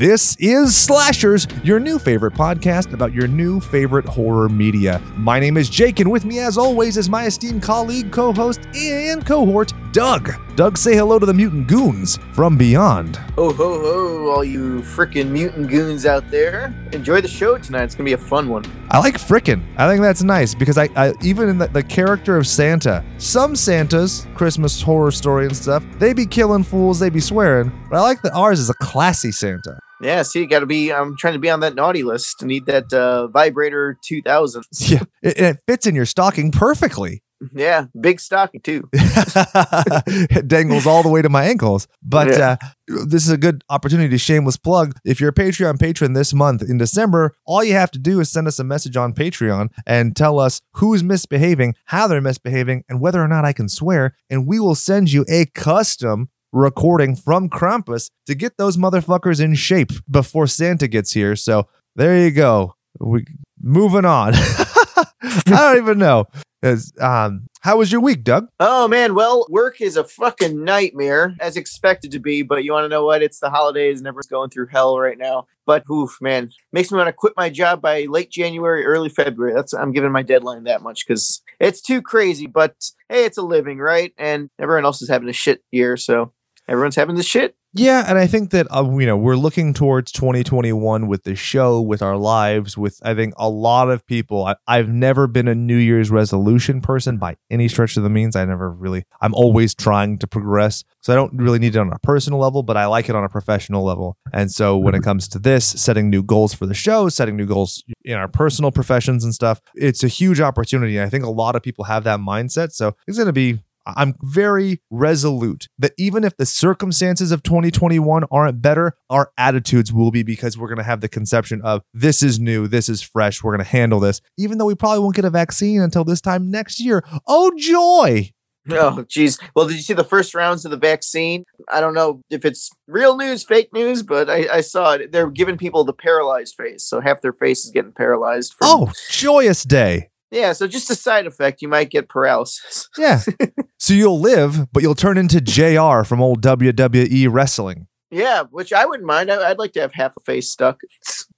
This is Slashers, your new favorite podcast about your new favorite horror media. My name is Jake, and with me, as always, is my esteemed colleague, co host, and cohort, Doug. Doug, say hello to the mutant goons from beyond. Ho ho ho, all you frickin' mutant goons out there. Enjoy the show tonight. It's gonna be a fun one. I like frickin'. I think that's nice because I, I even in the, the character of Santa, some Santas, Christmas horror story and stuff, they be killing fools, they be swearing. But I like that ours is a classy Santa. Yeah, see, gotta be. I'm trying to be on that naughty list. I need that uh, vibrator 2000. Yeah, it, it fits in your stocking perfectly. Yeah, big stocking too. it dangles all the way to my ankles. But Yeah. uh, this is a good opportunity to shameless plug. If you're a Patreon patron this month in December, all you have to do is send us a message on Patreon and tell us who's misbehaving, how they're misbehaving, and whether or not I can swear. And we will send you a custom recording from Krampus to get those motherfuckers in shape before Santa gets here. So there you go. We moving on. I don't even know. Um, how was your week, Doug? Oh man, well, work is a fucking nightmare as expected to be. But you want to know what? It's the holidays, and everyone's going through hell right now. But oof, man, makes me want to quit my job by late January, early February. That's I'm giving my deadline that much because it's too crazy. But hey, it's a living, right? And everyone else is having a shit year, so everyone's having the shit. Yeah, and I think that uh, you know we're looking towards 2021 with the show, with our lives, with I think a lot of people. I, I've never been a New Year's resolution person by any stretch of the means. I never really. I'm always trying to progress, so I don't really need it on a personal level, but I like it on a professional level. And so when it comes to this, setting new goals for the show, setting new goals in our personal professions and stuff, it's a huge opportunity. And I think a lot of people have that mindset, so it's going to be I'm very resolute that even if the circumstances of 2021 aren't better, our attitudes will be because we're going to have the conception of this is new, this is fresh, we're going to handle this, even though we probably won't get a vaccine until this time next year. Oh, joy! Oh, geez. Well, did you see the first rounds of the vaccine? I don't know if it's real news, fake news, but I, I saw it. They're giving people the paralyzed face, so half their face is getting paralyzed. From, Oh, joyous day. Yeah. So just a side effect, you might get paralysis. Yeah. so you'll live, but you'll turn into JR from old WWE wrestling. Yeah, which I wouldn't mind. I, I'd like to have half a face stuck.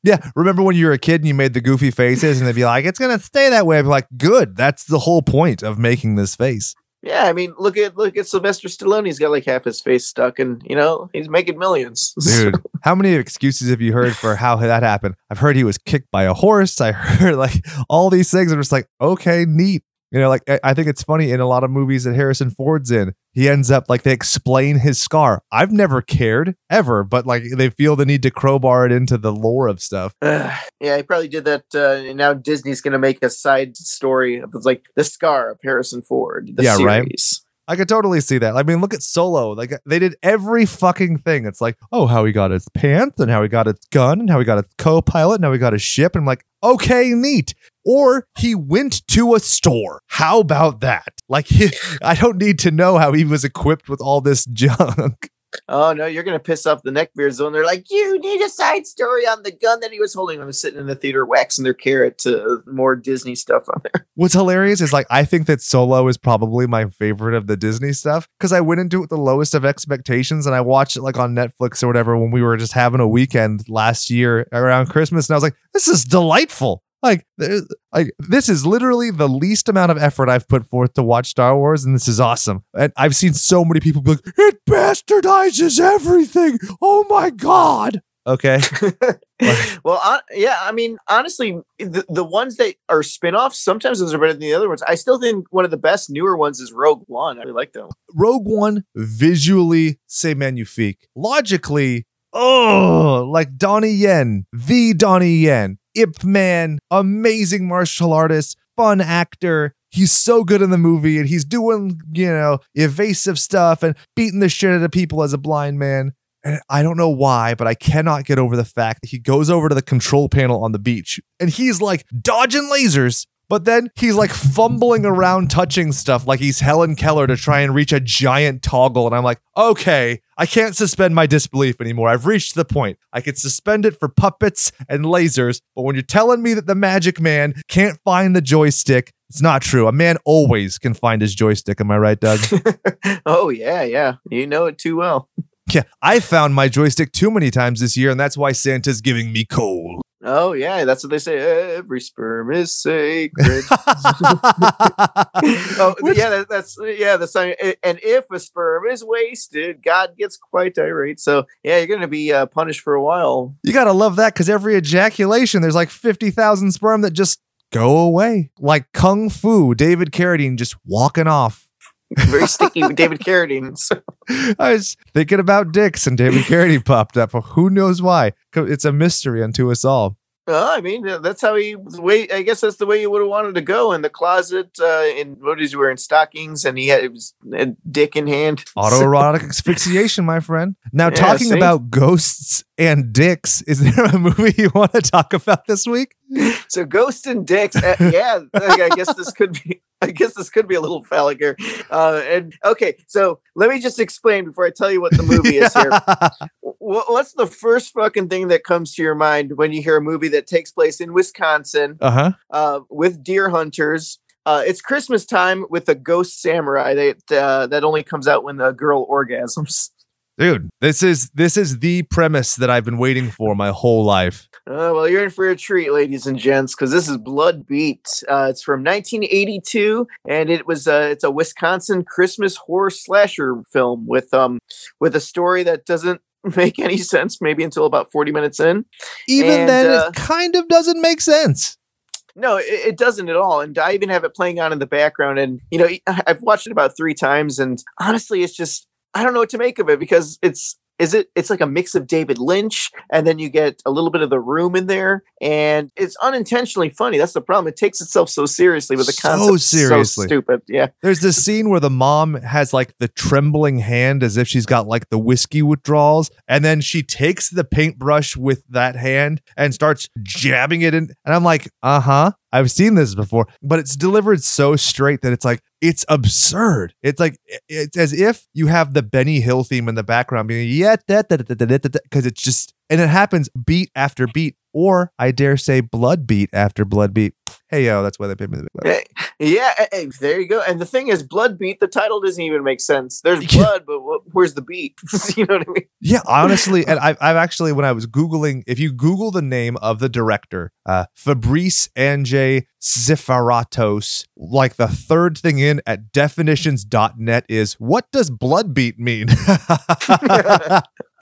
Yeah, remember when you were a kid and you made the goofy faces and they'd be like, it's going to stay that way. I'd be like, good. That's the whole point of making this face. Yeah, I mean, look at look at Sylvester Stallone. He's got like half his face stuck, and you know he's making millions. Dude, how many excuses have you heard for how that happened? I've heard he was kicked by a horse. I heard like all these things. I'm just like, okay, neat. You know, like I think it's funny in a lot of movies that Harrison Ford's in, he ends up like they explain his scar. I've never cared ever, but like they feel the need to crowbar it into the lore of stuff. Uh, yeah, he probably did that. Uh, and now Disney's going to make a side story of like the scar of Harrison Ford. The Yeah, right. I could totally see that. I mean, look at Solo. Like they did every fucking thing. It's like, oh, how he got his pants and how he got his gun and how he got his co-pilot and how he got his ship. And I'm like, okay, neat. Or he went to a store. How about that? Like, I don't need to know how he was equipped with all this junk. Oh no, you're gonna piss off the neckbeards when they're like, "You need a side story on the gun that he was holding." I was sitting in the theater waxing their carrot to more Disney stuff on there. What's hilarious is like I think that Solo is probably my favorite of the Disney stuff because I went into it with the lowest of expectations and I watched it like on Netflix or whatever when we were just having a weekend last year around Christmas and I was like, this is delightful. Like, like this is literally the least amount of effort I've put forth to watch Star Wars, and this is awesome. And I've seen so many people be like, "It bastardizes everything." Oh my god. Okay. well, uh, yeah, I mean, honestly, the, the ones that are spin-offs, sometimes those are better than the other ones. I still think one of the best newer ones is Rogue One. I really like that one. Rogue One visually c'est magnifique. Logically, oh, like Donnie Yen, the Donnie Yen, Ip Man, amazing martial artist, fun actor. He's so good in the movie and he's doing, you know, evasive stuff and beating the shit out of people as a blind man. And I don't know why, but I cannot get over the fact that he goes over to the control panel on the beach and he's like dodging lasers, but then he's like fumbling around touching stuff like he's Helen Keller to try and reach a giant toggle. And I'm like, okay, I can't suspend my disbelief anymore. I've reached the point. I could suspend it for puppets and lasers, but when you're telling me that the magic man can't find the joystick, it's not true. A man always can find his joystick. Am I right, Doug? oh yeah, yeah, you know it too well. Yeah, I found my joystick too many times this year, and that's why Santa's giving me coal. Oh yeah, that's what they say. Every sperm is sacred. oh Which- yeah, that, that's yeah. The song. And if a sperm is wasted, God gets quite irate. So yeah, you're gonna be uh, punished for a while. You gotta love that because every ejaculation, there's like 50,000 sperm that just go away. Like Kung Fu, David Carradine just walking off. Very sticky with David Carradine. So, I was thinking about dicks and David Carradine popped up. Who knows why? It's a mystery unto us all. uh, I mean, that's how he way. I guess that's the way you would have wanted to go in the closet. Uh, in what is he wearing stockings, and he had it was a dick in hand. Autoerotic asphyxiation, my friend. Now, Yeah, talking see? about ghosts and dicks, is there a movie you want to talk about this week? So Ghost and Dicks, uh, yeah. I guess this could be. I guess this could be a little phallic here. Uh, and okay, so let me just explain before I tell you what the movie is here. Wh- What's the first fucking thing that comes to your mind when you hear a movie that takes place in Wisconsin uh huh. uh, with deer hunters? Uh, it's Christmas time with a ghost samurai that uh, that only comes out when the girl orgasms. Dude, this is this is the premise that I've been waiting for my whole life. Uh, well, you're in for a treat, ladies and gents, because this is Blood Beat. Uh, it's from 1982, and it was uh, it's a Wisconsin Christmas horror slasher film with um with a story that doesn't make any sense maybe until about 40 minutes in. Even And, then, uh, it kind of doesn't make sense. No, it, it doesn't at all. And I even have it playing on in the background. And you know, I've watched it about three times, and honestly, it's just I don't know what to make of it because it's is it it's like a mix of David Lynch and then you get a little bit of the room in there and it's unintentionally funny. That's the problem. It takes itself so seriously with the So concept. seriously. So stupid. Yeah. There's this scene where the mom has like the trembling hand as if she's got like the whiskey withdrawals, and then she takes the paintbrush with that hand and starts jabbing it in. And I'm like, uh huh. I've seen this before, but it's delivered so straight that it's like it's absurd. It's like it's as if you have the Benny Hill theme in the background being yeah, because it's just and it happens beat after beat, or I dare say blood beat after blood beat. Hey yo, that's why they paid me the big bucks. Yeah, eh, there you go. And the thing is, Blood Beat, the title doesn't even make sense. There's blood, but wh- where's the beat? you know what I mean? Yeah, honestly, and I've, I've actually, when I was Googling, if you Google the name of the director, uh, Fabrice Ange Zifaratos, like the third thing in at definitions.net is what does blood beat mean?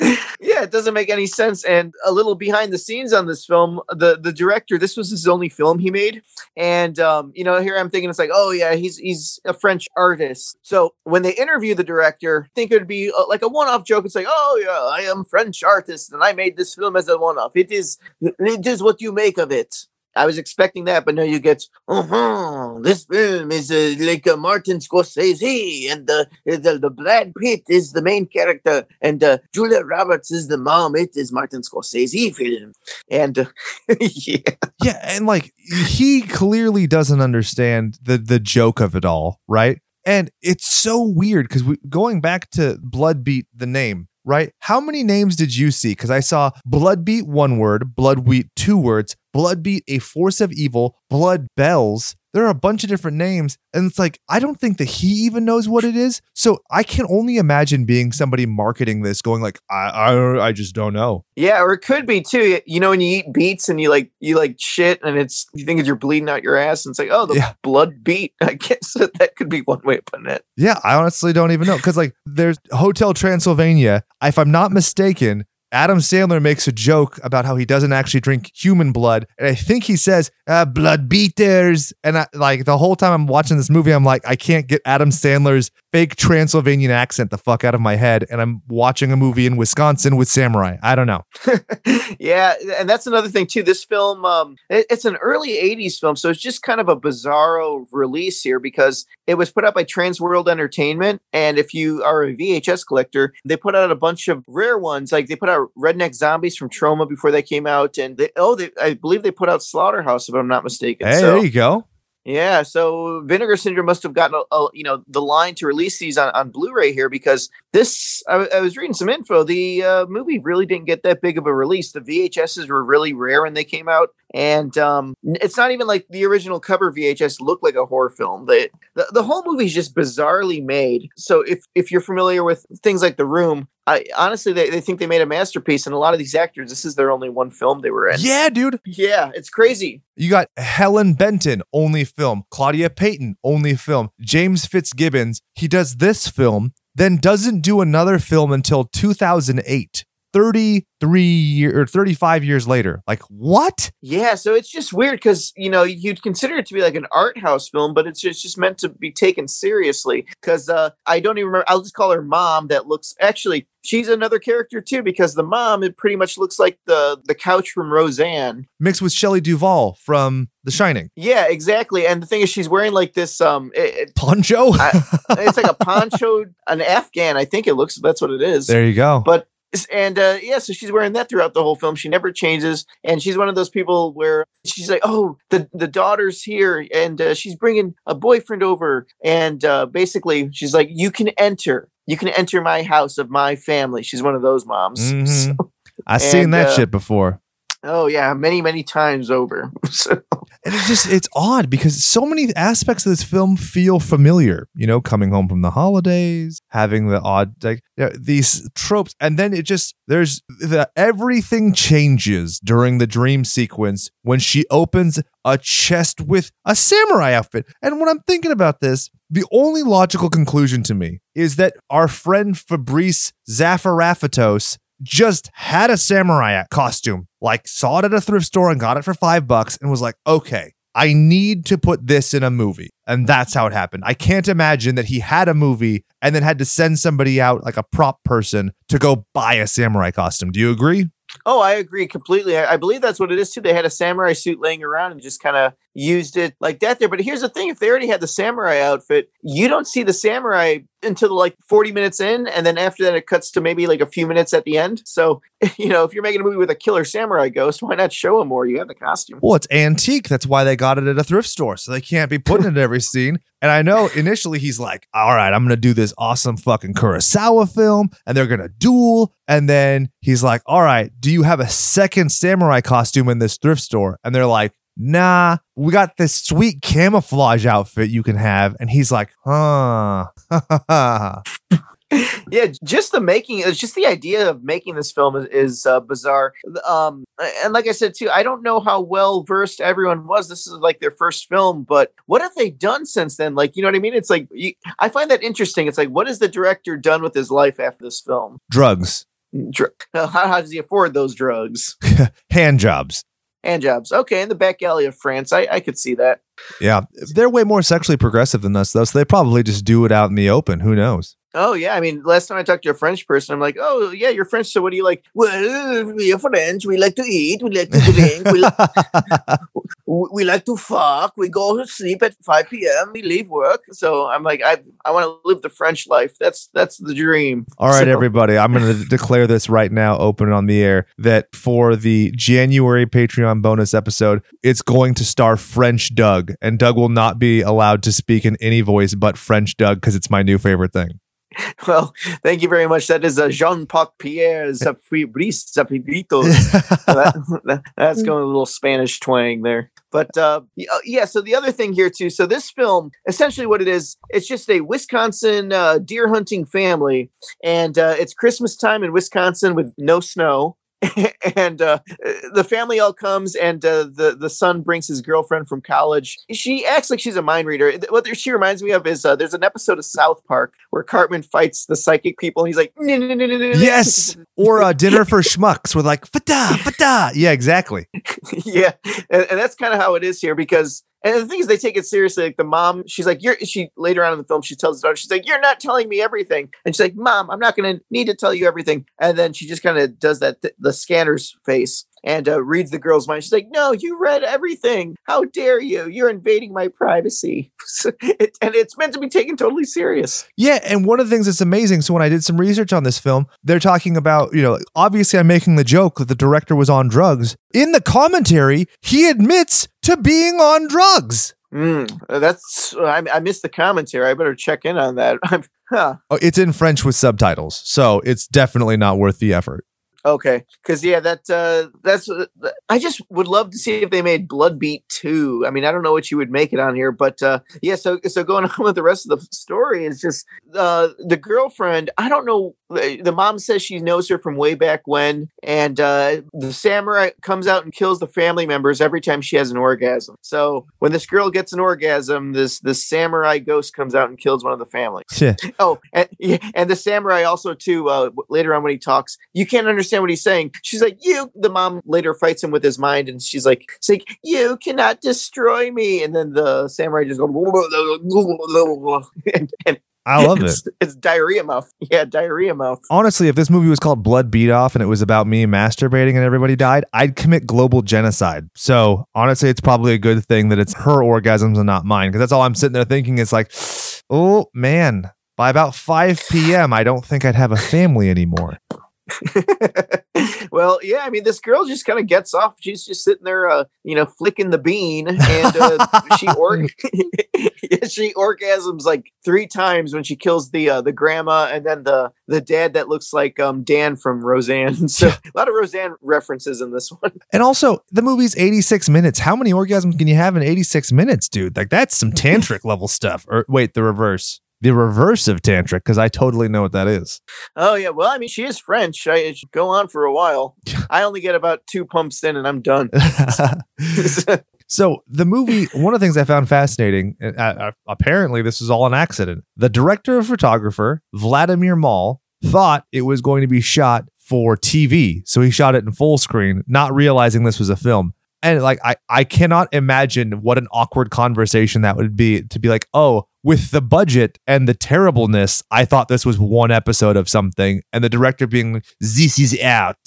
yeah, it doesn't make any sense. And a little behind the scenes on this film, the the director, this was his only film he made, and um, you know, here I'm thinking it's like, oh yeah, he's he's a French artist. So when they interview the director, I think it would be uh, like a one-off joke. It's like, oh yeah, I am French artist, and I made this film as a one-off. It is it is what you make of it. I was expecting that, but no, you get, uh-huh, this film is uh, like a Martin Scorsese, and the, the the Brad Pitt is the main character, and uh, Julia Roberts is the mom. It is Martin Scorsese film, and uh, yeah, yeah, and like he clearly doesn't understand the the joke of it all, right? And it's so weird because we going back to Blood Beat, the name, right? How many names did you see? Because I saw Blood Beat one word, Blood Beat two words, Blood Beat a force of evil, Blood Bells. There are a bunch of different names, and it's like I don't think that he even knows what it is. So I can only imagine being somebody marketing this, going like, I, I, I just don't know. yeah, or it could be too. You know, when you eat beets and you like you like shit, and it's you think you're bleeding out your ass, and it's like, oh, the Yeah. blood beat. I guess that, that could be one way of putting it. Yeah, I honestly don't even know because like there's Hotel Transylvania. If I'm not mistaken, Adam Sandler makes a joke about how he doesn't actually drink human blood, and I think he says uh, "blood beaters." And I, like the whole time I'm watching this movie, I'm like, I can't get Adam Sandler's fake Transylvanian accent the fuck out of my head, and I'm watching a movie in Wisconsin with samurai. I don't know. yeah, and that's another thing too. This film, um, it- it's an early '80s film, so it's just kind of a bizarro release here because it was put out by Transworld Entertainment, and if you are a VHS collector, they put out a bunch of rare ones. Like they put out Redneck Zombies from Troma before they came out, and they, oh, they, I believe they put out Slaughterhouse, if I'm not mistaken. Hey, so, there you go. yeah, so Vinegar Syndrome must have gotten a, a, you know the line to release these on, on Blu-ray here because this I was reading some info. The uh, movie really didn't get that big of a release. The VHSs were really rare when they came out, and um, it's not even like the original cover VHS looked like a horror film. The, the the whole movie is just bizarrely made. So if if you're familiar with things like The Room, I honestly they, they think they made a masterpiece, and a lot of these actors, this is their only one film they were in. Yeah, dude. Yeah, it's crazy. You got Helen Benton, only film. Claudia Peyton, only film. James Fitzgibbons, he does this film, then doesn't do another film until 2008. 33 year or 35 years later. Like, what? Yeah, so it's just weird because you know you'd consider it to be like an art house film, but it's just, just meant to be taken seriously. Because uh, I don't even remember. I'll just call her mom. That looks actually she's another character too because the mom it pretty much looks like the the couch from Roseanne. Mixed with Shelley Duvall from The Shining. Yeah, exactly. And the thing is, she's wearing like this um, it, Poncho? I- it's like a poncho, an Afghan. I think it looks. That's what it is. there you go. But and uh, yeah, so she's wearing that throughout the whole film. She never changes, and she's one of those people where she's like, "Oh, the the daughter's here, and uh, she's bringing a boyfriend over," and uh, basically she's like, "You can enter, you can enter my house of my family." She's one of those moms. Mhm. So- I've seen that uh, shit before. Oh yeah, many many times over. So- And it's just it's odd because so many aspects of this film feel familiar. You know, coming home from the holidays, having the odd like you know, these tropes, and then it just there's the everything changes during the dream sequence when she opens a chest with a samurai outfit. And when I'm thinking about this, the only logical conclusion to me is that our friend Fabrice Zafarafatos just had a samurai costume, like saw it at a thrift store and got it for five bucks and was like, okay, I need to put this in a movie. And that's how it happened. I can't imagine that he had a movie and then had to send somebody out, like a prop person, to go buy a samurai costume. Do you agree? Oh, I agree completely. I, believe that's what it is too. They had a samurai suit laying around and just kind of used it like that there. But here's the thing: if they already had the samurai outfit, you don't see the samurai until like 40 minutes in, and then after that, it cuts to maybe like a few minutes at the end. So, you know, if you're making a movie with a killer samurai ghost, why not show him more? You have the costume. Well, it's antique. That's why they got it at a thrift store. So they can't be putting it in every scene. And I know initially he's like, all right, I'm going to do this awesome fucking Kurosawa film and they're going to duel. And then he's like, all right, do you have a second samurai costume in this thrift store? And they're like, nah, we got this sweet camouflage outfit you can have. And he's like, huh. yeah, just the making, it's just the idea of making this film is, is uh, bizarre. Um, and like I said too, I don't know how well versed everyone was. This is like their first film, but what have they done since then? Like, you know what I mean? It's like you, I find that interesting. It's like, what has the director done with his life after this film? Drugs, Dr- how, how does he afford those drugs? hand jobs. Hand jobs. Okay, in the back alley of France, I, I could see that. Yeah. They're way more sexually progressive than us, though. So they probably just do it out in the open. Who knows? Oh yeah, I mean, last time I talked to a French person, I'm like, "Oh yeah, you're French. So what do you like?" Well, we are French. We like to eat. We like to drink. we, li- we like to fuck. We go to sleep at 5 p.m. We leave work. So I'm like, I I want to live the French life. That's that's the dream. All right, So- everybody. I'm going to declare this right now, open on the air, that for the January Patreon bonus episode, it's going to star French Doug, and Doug will not be allowed to speak in any voice but French Doug because it's my new favorite thing. Well, thank you very much. That is a Jean Paul Pierre Zafibrice Zapidritos. that, that- that's going a little Spanish twang there. But uh, uh, yeah, so the other thing here too. So this film, essentially, what it is, it's just a Wisconsin uh, deer hunting family, and uh, it's Christmas time in Wisconsin with no snow. and uh, the family all comes, and uh, the the son brings his girlfriend from college. She acts like she's a mind reader. What she reminds me of is uh, there's an episode of South Park where Cartman fights the psychic people, and he's like, yes. Or uh, Dinner for Schmucks with like, fata, fata. Yeah, exactly. yeah, and, and that's kind of how it is here because. And the thing is, they take it seriously. Like the mom, she's like, "You're." She later on in the film, she tells the daughter, "She's like, you're not telling me everything." And she's like, "Mom, I'm not going to need to tell you everything." And then she just kind of does that th- the scanner's face and uh, reads the girl's mind. She's like, "No, you read everything. How dare you? You're invading my privacy." it, and it's meant to be taken totally serious. Yeah, and one of the things that's amazing. So when I did some research on this film, they're talking about, you know, obviously I'm making the joke that the director was on drugs. In the commentary, he admits to being on drugs. Mm, that's I, I missed the commentary. I better check in on that. huh. Oh, it's in French with subtitles, so it's definitely not worth the effort. Okay, because yeah, that uh, that's uh, I just would love to see if they made Blood Beat two. I mean, I don't know what you would make it on here, but uh, yeah. So so going on with the rest of the story is just uh, the girlfriend. I don't know. The mom says she knows her from way back when, and uh, the samurai comes out and kills the family members every time she has an orgasm. So when this girl gets an orgasm, this this samurai ghost comes out and kills one of the family. Yeah. Oh, and, yeah, and the samurai also too. Uh, later on when he talks, you can't understand what he's saying. She's like, "You." The mom later fights him with his mind, and she's like, "It's like you cannot destroy me." And then the samurai just goes, and, and I love it. it's, it's diarrhea mouth. Yeah, diarrhea mouth. Honestly, if this movie was called Blood Beat Off and it was about me masturbating and everybody died, I'd commit global genocide. So honestly, it's probably a good thing that it's her orgasms and not mine. Because that's all I'm sitting there thinking is like, oh man, by about 5 p.m., I don't think I'd have a family anymore. well, yeah, I mean, this girl just kind of gets off. She's just sitting there, uh, you know, flicking the bean, and uh, she or she orgasms like three times when she kills the uh, the grandma, and then the the dad that looks like um Dan from Roseanne. So a lot of Roseanne references in this one. And also, the movie's 86 minutes. How many orgasms can you have in 86 minutes, dude? Like, that's some tantric level stuff. Or wait, the reverse. The reverse of tantric, because I totally know what that is. Oh yeah, well, I mean, she is French. I go on for a while. I only get about two pumps in, and I'm done. So the movie, one of the things I found fascinating, uh, uh, apparently this is all an accident. The director of photographer, Vladimir Mall, thought it was going to be shot for TV, so he shot it in full screen, not realizing this was a film. And like I, I cannot imagine what an awkward conversation that would be to be like, oh, with the budget and the terribleness, I thought this was one episode of something, and the director being, like, this is out.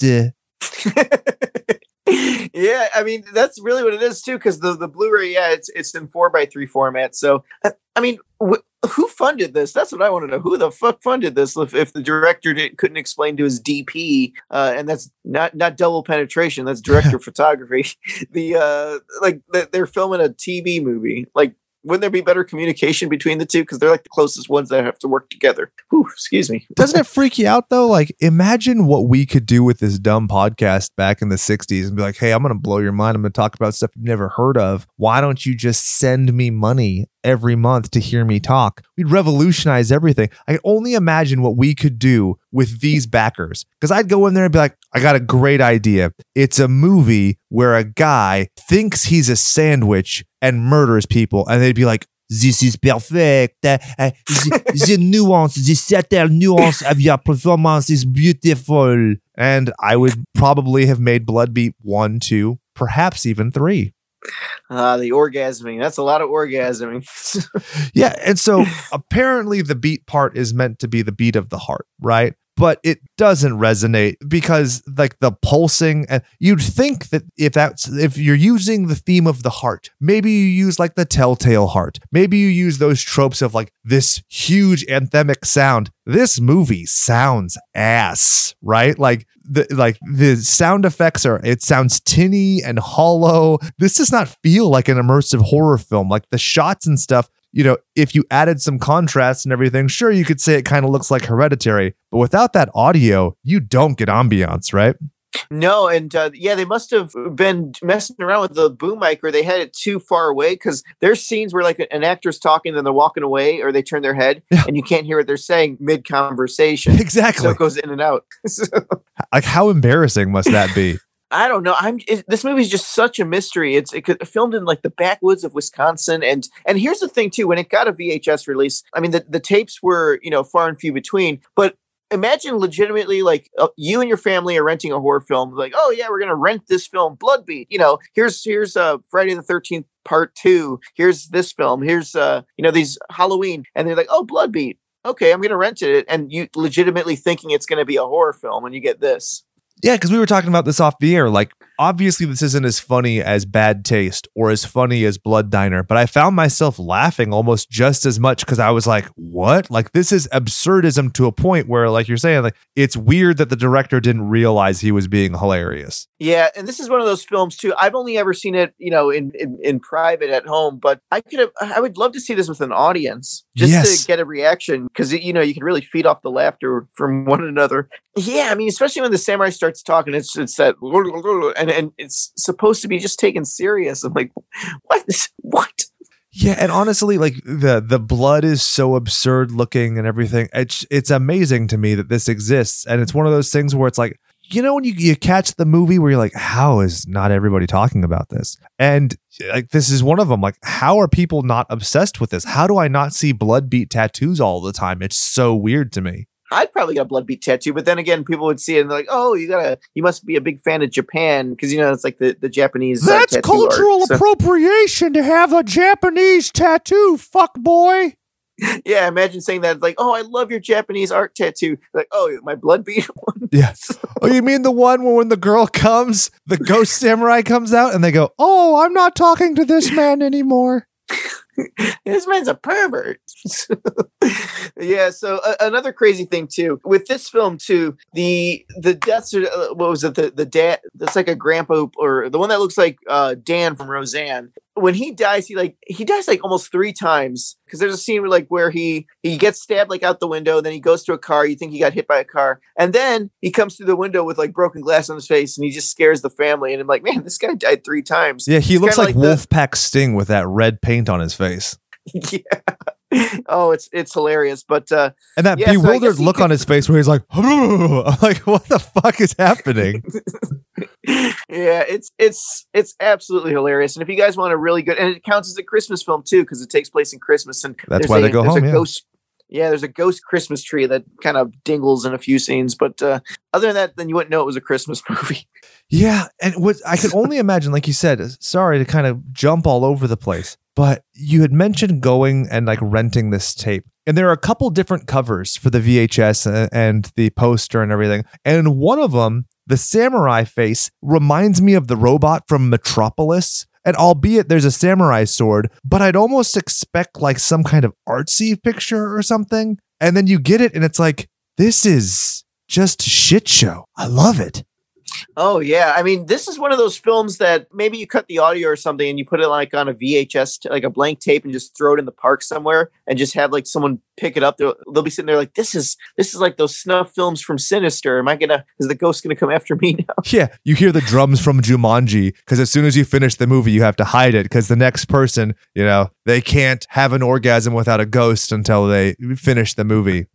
Yeah, I mean that's really what it is too. Because the the Blu-ray, yeah, it's it's in four by three format. So I, I mean, wh- who funded this? That's what I want to know. Who the fuck funded this? If, if the director did, couldn't explain to his DP, uh, and that's not not double penetration, that's director photography. The uh, like the, they're filming a TV movie, like. Wouldn't there be better communication between the two? Because they're like the closest ones that have to work together. Whew, excuse me. Doesn't it freak you out though? Like, imagine what we could do with this dumb podcast back in the 60s and be like, hey, I'm going to blow your mind. I'm going to talk about stuff you've never heard of. Why don't you just send me money every month to hear me talk? We'd revolutionize everything. I can only imagine what we could do with these backers. Because I'd go in there and be like, I got a great idea. It's a movie where a guy thinks he's a sandwich and murders people. And they'd be like, this is perfect. Uh, uh, the, the nuance, the subtle nuance of your performance is beautiful. And I would probably have made Blood Beat one, two, perhaps even three. Uh, the orgasming. That's a lot of orgasming. Yeah. And so apparently the beat part is meant to be the beat of the heart, right? But it doesn't resonate because like the pulsing and you'd think that if that's if you're using the theme of the heart, maybe you use like the telltale heart. Maybe you use those tropes of like this huge anthemic sound. This movie sounds ass, right? Like the like the sound effects are it sounds tinny and hollow. This does not feel like an immersive horror film. Like the shots and stuff you know, if you added some contrast and everything, sure, you could say it kind of looks like hereditary, but without that audio, you don't get ambiance, right? No, and uh, yeah, they must have been messing around with the boom mic, or they had it too far away. Because there's scenes where like an actor's talking, then they're walking away, or they turn their head, Yeah. and you can't hear what they're saying mid conversation. Exactly. So it goes in and out. So, like, how embarrassing must that be? I don't know. I'm. It, this movie is just such a mystery. It's it could, filmed in like the backwoods of Wisconsin, and and here's the thing too. When it got a VHS release, I mean the the tapes were you know far and few between, but. Imagine legitimately like uh, you and your family are renting a horror film. Like, oh yeah, we're gonna rent this film, Blood Beat. You know, here's here's uh Friday the Thirteenth Part Two. Here's this film. Here's uh you know these Halloween, and they're like, oh Blood Beat. Okay, I'm gonna rent it, and you legitimately thinking it's gonna be a horror film, and you get this. Yeah, because we were talking about this off the air. Like, obviously this isn't as funny as Bad Taste or as funny as Blood Diner, but I found myself laughing almost just as much because I was like, what? Like this is absurdism to a point where, like you're saying, like it's weird that the director didn't realize he was being hilarious. Yeah, and this is one of those films too. I've only ever seen it, you know, in in, in private at home, but I could have I would love to see this with an audience just Yes. to get a reaction because you know you can really feed off the laughter from one another. Yeah, I mean, especially when the samurai starts talking, it's it's that and and it's supposed to be just taken serious. I'm like, what? What? Yeah, and honestly, like the the blood is so absurd looking and everything. It's it's amazing to me that this exists, and it's one of those things where it's like you know when you you catch the movie where you're like, how is not everybody talking about this? And like this is one of them. Like, how are people not obsessed with this? How do I not see blood beat tattoos all the time? It's so weird to me. I'd probably get a blood beat tattoo, but then again, people would see it and they're like, "Oh, you gotta, you must be a big fan of Japan because you know it's like the the Japanese." uh, That's art. cultural So- appropriation to have a Japanese tattoo, fuck boy. yeah, imagine saying that. Like, "Oh, I love your Japanese art tattoo." Like, "Oh, my blood beat one." Yeah. Oh, you mean the one where when the girl comes, the ghost samurai comes out and they go, Oh, I'm not talking to this man anymore. this man's a pervert. Yeah. So uh, another crazy thing too with this film too, the the deaths uh, what was it? The the dad that's like a grandpa or the one that looks like uh, Dan from Roseanne. When he dies, he like he dies like almost three times because there's a scene where like where he he gets stabbed like out the window, then he goes to a car. You think he got hit by a car, and then he comes through the window with like broken glass on his face, and he just scares the family. And I'm like, man, this guy died three times. Yeah, he It's looks like, like the- Wolfpac Sting with that red paint on his face. yeah. Oh, it's it's hilarious. But uh And that Yeah, bewildered he look could- on his face where he's like, I'm like, what the fuck is happening? yeah, it's it's it's absolutely hilarious. And if you guys want a really good and it counts as a Christmas film too, because it takes place in Christmas and That's why a- they go home, yeah. ghost, yeah, there's a ghost Christmas tree that kind of dingles in a few scenes. But uh other than that, then you wouldn't know it was a Christmas movie. Yeah, and what I could only imagine, like you said, sorry to kind of jump all over the place, but you had mentioned going and like renting this tape. And there are a couple different covers for the VHS and the poster and everything. And one of them, the samurai face, reminds me of the robot from Metropolis. And albeit there's a samurai sword, but I'd almost expect like some kind of artsy picture or something. And then you get it, and it's like, this is just shit show. I love it. Oh yeah, I mean, this is one of those films that maybe you cut the audio or something and you put it like on a VHS, t- like a blank tape, and just throw it in the park somewhere, and just have like someone pick it up. They'll, they'll be sitting there like, "This is this is like those snuff films from Sinister. Am I gonna? Is the ghost gonna come after me now?" Yeah, you hear the drums from Jumanji because as soon as you finish the movie, you have to hide it because the next person, you know, they can't have an orgasm without a ghost until they finish the movie.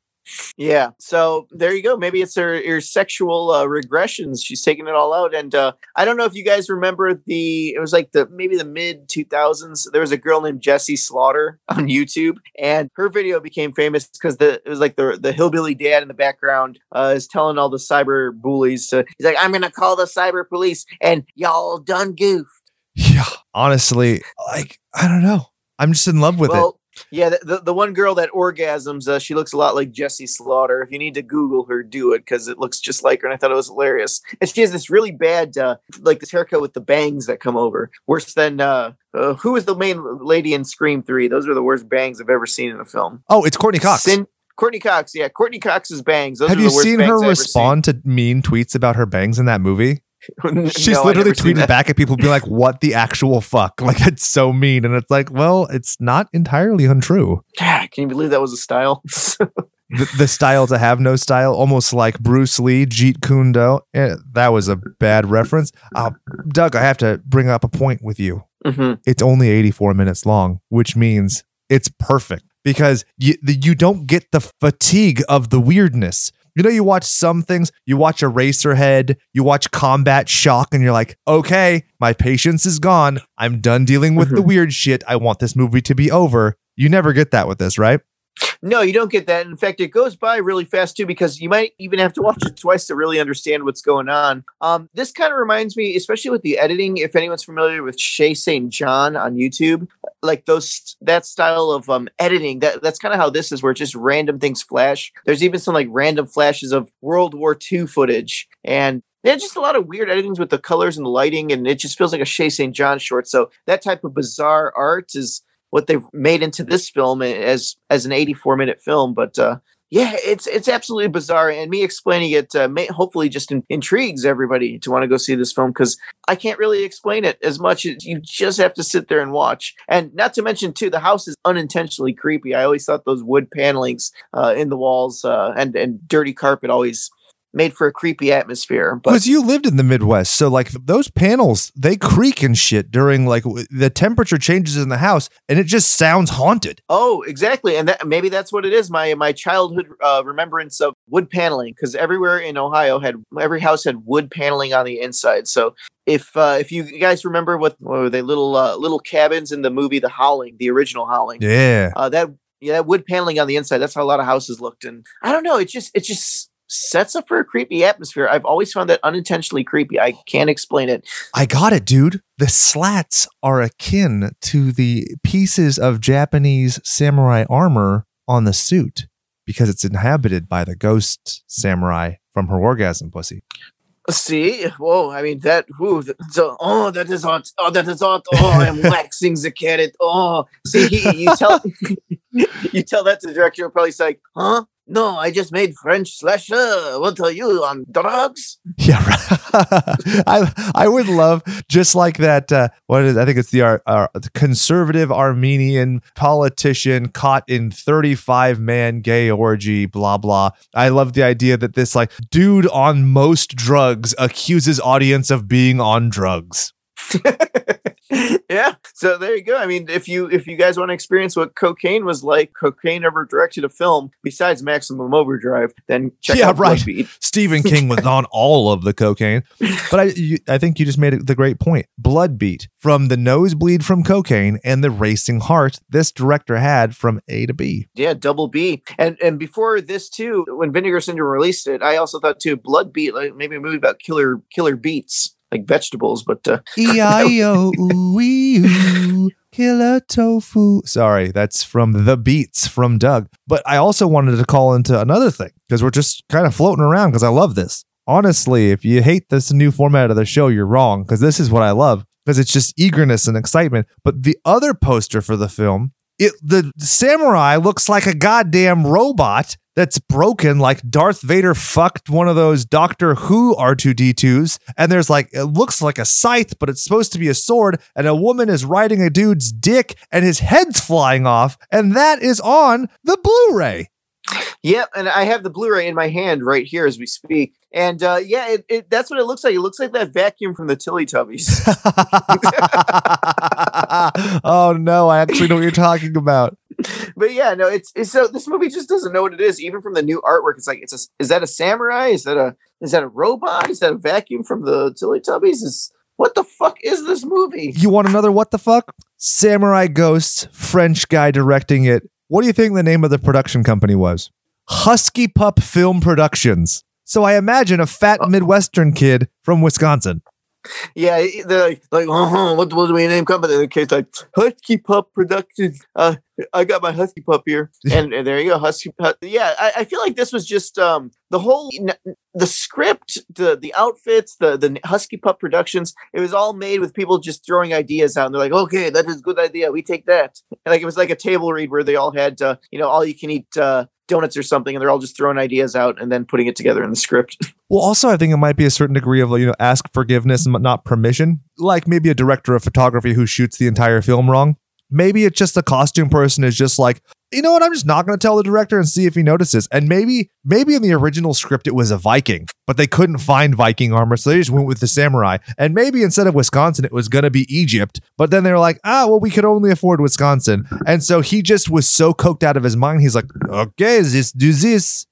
Yeah. So there you go. Maybe it's her, her sexual uh, regressions. She's taking it all out. And uh, I don't know if you guys remember the, it was like the maybe the mid 2000s. There was a girl named Jessie Slaughter on YouTube, and her video became famous because the it was like the the hillbilly dad in the background uh, is telling all the cyber bullies to, he's like, I'm going to call the cyber police and y'all done goofed. Yeah, honestly, like I don't know, I'm just in love with it. Yeah, the, the, the one girl that orgasms, uh, she looks a lot like Jessie Slaughter. If you need to Google her, do it because it looks just like her. And I thought it was hilarious. And she has this really bad, uh, like this haircut with the bangs that come over, worse than uh, uh, who was the main lady in Scream Three? Those are the worst bangs I've ever seen in a film. Oh, it's Courteney Cox. Sin- Courteney Cox, yeah, Courteney Cox's bangs. Those have are you worst seen her respond to mean tweets about her bangs in that movie? She's No, literally tweeting back at people, being like, "What the actual fuck?" Like it's so mean, and it's like, well, it's not entirely untrue. Yeah, Can you believe that was a style? the, the style to have no style, almost like Bruce Lee, Jeet Kune Do. Eh, that was a bad reference. Uh, Doug, I have to bring up a point with you. hmm It's only 84 minutes long, which means it's perfect because you, the, you don't get the fatigue of the weirdness. You know, you watch some things, you watch Eraserhead, you watch Combat Shock, and you're like, okay, my patience is gone. I'm done dealing with the Mhm. weird shit. I want this movie to be over. You never get that with this, right? No, you don't get that. In fact, it goes by really fast too because you might even have to watch it twice to really understand what's going on. Um, this kind of reminds me, especially with the editing. If anyone's familiar with Shay St. John on YouTube, like those that style of um, editing, that that's kind of how this is, where just random things flash. There's even some like random flashes of World War II footage, and yeah, just a lot of weird editings with the colors and the lighting, and it just feels like a Shay St. John short. So that type of bizarre art is what they've made into this film as as an 84 minute film. But uh, yeah, it's it's absolutely bizarre, and me explaining it uh, may hopefully just in, intrigues everybody to want to go see this film because I can't really explain it as much as you just have to sit there and watch. And not to mention too, the house is unintentionally creepy. I always thought those wood panelings uh, in the walls uh, and and dirty carpet always made for a creepy atmosphere. But Because you lived in the Midwest, so like those panels, they creak and shit during like w- the temperature changes in the house, and it just sounds haunted. Oh, exactly, and that maybe that's what it is. My my childhood uh, remembrance of wood paneling, because everywhere in Ohio had every house had wood paneling on the inside. So if uh, if you guys remember what, what were they little uh, little cabins in the movie The Howling, the original Howling, Yeah. uh, that yeah that wood paneling on the inside. That's how a lot of houses looked, and I don't know. It just it just sets up for a creepy atmosphere. I've always found that unintentionally creepy. I can't explain it. I got it, dude. The slats are akin to the pieces of Japanese samurai armor on the suit because it's inhabited by the ghost samurai from her orgasm pussy. See, whoa! I mean that. Whoo, so, oh, that is hot. Oh, that is hot. Oh, I'm waxing the carrot. Oh, see, he, you tell, you tell that to the director. Probably say, like, "Huh? No, I just made French slasher. What are you on drugs?" Yeah, right. I I would love just like that. Uh, what is? I think it's the Ar- Ar- conservative Armenian politician caught in thirty five man gay orgy. Blah blah. I love the idea that this like dude on most drugs accuses audience of being on drugs. yeah. So there you go. I mean, if you if you guys want to experience what cocaine was like, cocaine ever directed a film besides Maximum Overdrive, then check Yeah, out right. Bloodbeat. Stephen King was on all of the cocaine, but I you, I think you just made the great point. Bloodbeat from the nosebleed from cocaine and the racing heart this director had from A to B. Yeah, double B. And and before this too, when Vinegar Syndrome released it, I also thought too, Blood Beat, like maybe a movie about killer killer beets, like vegetables, but uh, E I O ooh ee, ooh, killer tofu. Sorry, that's from the beats from Doug. But I also wanted to call into another thing because we're just kind of floating around because I love this. Honestly, if you hate this new format of the show, you're wrong because this is what I love because it's just eagerness and excitement. But the other poster for the film, it the samurai looks like a goddamn robot that's broken like Darth Vader fucked one of those Doctor Who R2D2s and there's like it looks like a scythe but it's supposed to be a sword and a woman is riding a dude's dick and his head's flying off and that is on the Blu-ray. Yep, and I have the Blu-ray in my hand right here as we speak. And uh, yeah, it, it, that's what it looks like. It looks like that vacuum from the Teletubbies. oh no, I actually know what you're talking about. But yeah, no, it's, it's so this movie just doesn't know what it is. Even from the new artwork, it's like it's a is that a samurai? Is that a is that a robot? Is that a vacuum from the Teletubbies? Is what the fuck is this movie? You want another what the fuck? Samurai Ghosts, French guy directing it. What do you think the name of the production company was? Husky Pup Film Productions. So I imagine a fat oh. Midwestern kid from Wisconsin. Yeah, they're like, like uh-huh, what was my name company? The kid's like Husky Pup Productions. Uh, I got my Husky Pup here, and, and there you go, Husky Pup. Yeah, I, I feel like this was just um the whole the script, the the outfits, the the Husky Pup Productions. It was all made with people just throwing ideas out. And they're like, okay, that is a good idea. We take that. And like it was like a table read where they all had uh, you know all you can eat uh, donuts or something, and they're all just throwing ideas out and then putting it together in the script. Well, also, I think it might be a certain degree of, you know, ask forgiveness and not permission. Like maybe a director of photography who shoots the entire film wrong. Maybe it's just the costume person is just like, you know what? I'm just not going to tell the director and see if he notices. And maybe, maybe in the original script it was a Viking, but they couldn't find Viking armor, so they just went with the samurai. And maybe instead of Wisconsin, it was going to be Egypt. But then they were like, ah, well, we could only afford Wisconsin. And so he just was so coked out of his mind. He's like, okay, this do this.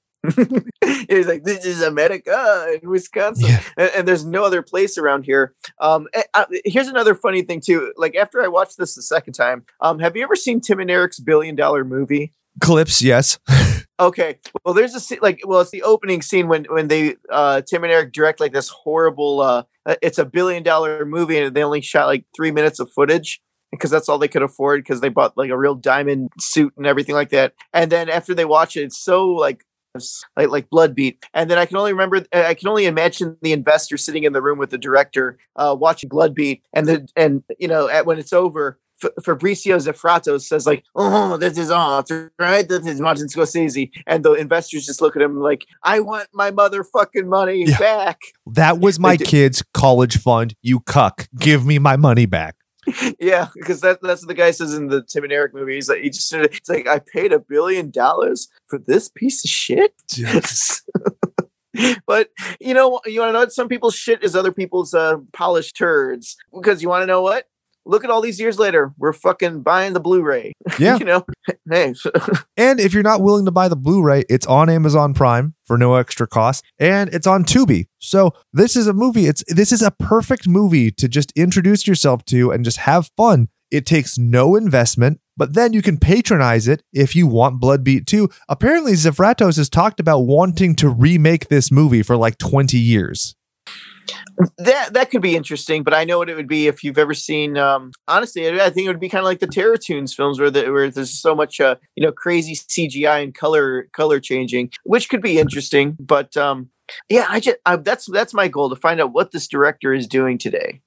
He's like, "This is America in Wisconsin," Yeah. and, and there's no other place around here. Um, eh, uh, here's another funny thing too. Like after I watched this the second time, um, have you ever seen Tim and Eric's Billion Dollar Movie? Clips, yes. Okay, well, there's a scene like, well, it's the opening scene when when they uh Tim and Eric direct like this horrible. uh uh, It's a billion dollar movie, and they only shot like three minutes of footage because that's all they could afford because they bought like a real diamond suit and everything like that. And then after they watch it, it's so like like like Bloodbeat, and then I can only remember, I can only imagine the investor sitting in the room with the director, uh, watching Bloodbeat, and the and you know at, when it's over, F- Fabricio Zeffrato says like, "Oh, this is art, right? This is Martin Scorsese," and the investors just look at him like, "I want my motherfucking money Yeah. back." That was my kid's college fund. You cuck. Give me my money back. Yeah, because that, that's what the guy says in the Tim and Eric movie. He's like, he just it's like, I paid a billion dollars for this piece of shit. but you know, you want to know what? Some people's shit is other people's uh, polished turds. Because you want to know what? Look at all these years later, we're fucking buying the Blu-ray. Yeah. you know, hey, And if you're not willing to buy the Blu-ray, it's on Amazon Prime for no extra cost, and it's on Tubi. So this is a movie. It's this is a perfect movie to just introduce yourself to and just have fun. It takes no investment, but then you can patronize it if you want Bloodbeat 2. Apparently, Zaphiratos has talked about wanting to remake this movie for like 20 years. That that could be interesting. But I know what it would be if you've ever seen. Um, honestly, I think it would be kind of like the Terror Tunes films, where the, where there's so much, uh, you know, crazy CGI and color color changing, which could be interesting. But um, yeah, I just I, that's that's my goal to find out what this director is doing today.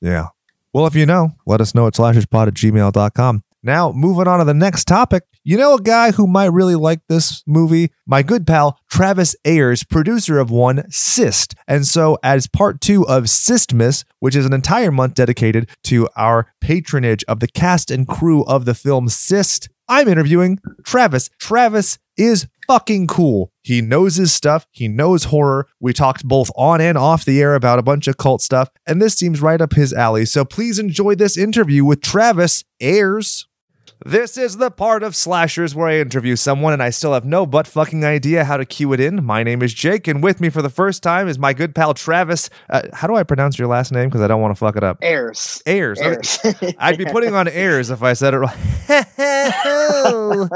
Yeah. Well, if you know, let us know at slasherspot at gmail.com. Now, moving on to the next topic. You know a guy who might really like this movie? My good pal, Travis Ayers, producer of one, Cyst. And so, as part two of Systmas, which is an entire month dedicated to our patronage of the cast and crew of the film Cyst, I'm interviewing Travis. Travis is fucking cool. He knows his stuff. He knows horror. We talked both on and off the air about a bunch of cult stuff, and this seems right up his alley. So please enjoy this interview with Travis Ayers. This is the part of Slashers where I interview someone and I still have no but fucking idea how to cue it in. My name is Jake, and with me for the first time is my good pal Travis. Uh, how do I pronounce your last name? Because I don't want to fuck it up. Airs. Ayers. Okay. I'd be putting on airs if I said it wrong.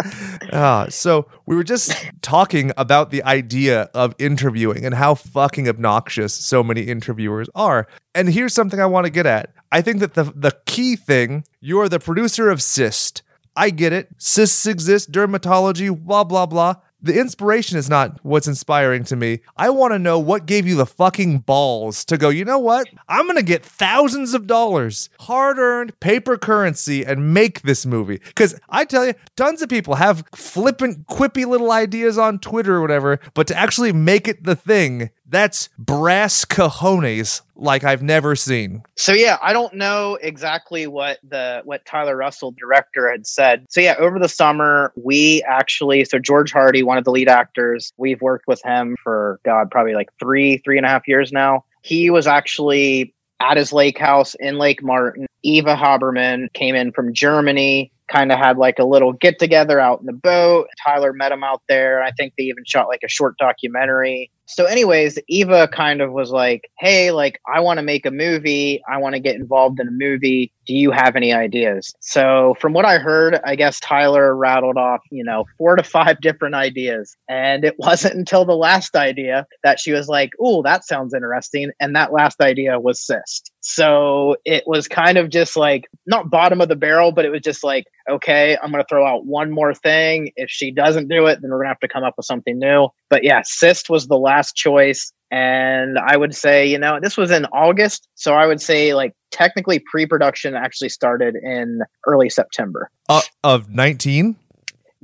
Ah, so we were just talking about the idea of interviewing and how fucking obnoxious so many interviewers are. And here's something I want to get at. I think that the the key thing, you're the producer of Cyst. I get it. Cysts exist, dermatology, blah blah blah. The inspiration is not what's inspiring to me. I want to know what gave you the fucking balls to go, you know what? I'm going to get thousands of dollars, hard earned paper currency, and make this movie. Because I tell you, tons of people have flippant, quippy little ideas on Twitter or whatever, but to actually make it the thing, that's brass cojones like I've never seen. so yeah, I don't know exactly what the what Tyler Russell, director, had said. So yeah, over the summer we actually so George Hardy, one of the lead actors, we've worked with him for God probably like three three and a half years now. He was actually at his lake house in Lake Martin. Eva Habermann came in from Germany, kind of had like a little get together out in the boat. Tyler met him out there. I think they even shot like a short documentary. So, anyways, Eva kind of was like, Hey, like, I want to make a movie. I want to get involved in a movie. Do you have any ideas? So, from what I heard, I guess Tyler rattled off, you know, four to five different ideas. And it wasn't until the last idea that she was like, Oh, that sounds interesting. And that last idea was cyst. So, it was kind of just like, not bottom of the barrel, but it was just like, okay, I'm going to throw out one more thing. If she doesn't do it, then we're going to have to come up with something new. But yeah, cyst was the last choice. And I would say, you know, this was in August. So I would say, like, technically pre production actually started in early September. Uh, of 19?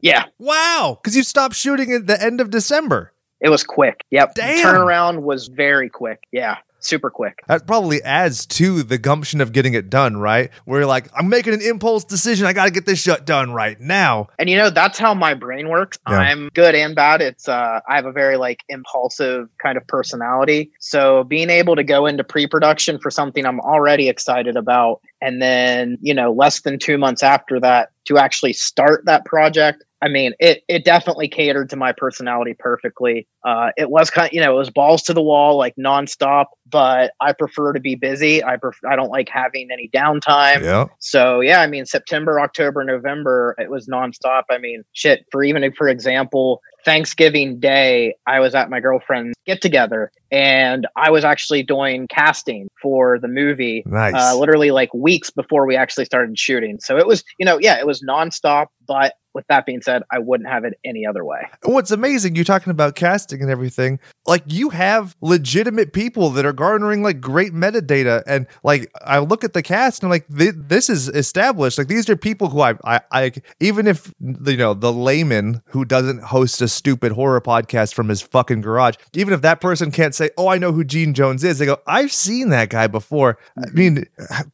Yeah, Wow. Because you stopped shooting at the end of December. it was quick. Yep. The Damn. turnaround was very quick. Yeah, super quick. That probably adds to the gumption of getting it done, right? Where you're like, I'm making an impulse decision. I got to get this shut done right now. And you know, that's how my brain works. Yeah. I'm good and bad. It's uh I have a very like impulsive kind of personality. So being able to go into pre-production for something I'm already excited about and then, you know, less than 2 months after that to actually start that project I mean, it it definitely catered to my personality perfectly. Uh, it was kind, you know, it was balls to the wall, like nonstop. But I prefer to be busy. I pref- I don't like having any downtime. Yeah. So yeah, I mean September, October, November, it was nonstop. I mean, shit. For even for example, Thanksgiving Day, I was at my girlfriend's get together, and I was actually doing casting for the movie. Nice. Uh, literally like weeks before we actually started shooting. So it was, you know, yeah, it was nonstop, but with that being said, I wouldn't have it any other way. What's amazing, you're talking about casting and everything. Like you have legitimate people that are garnering like great metadata, and like I look at the cast and I'm like, this is established. Like these are people who I, I, I, even if you know the layman who doesn't host a stupid horror podcast from his fucking garage, even if that person can't say, oh, I know who Gene Jones is, they go, I've seen that guy before. I mm-hmm. mean,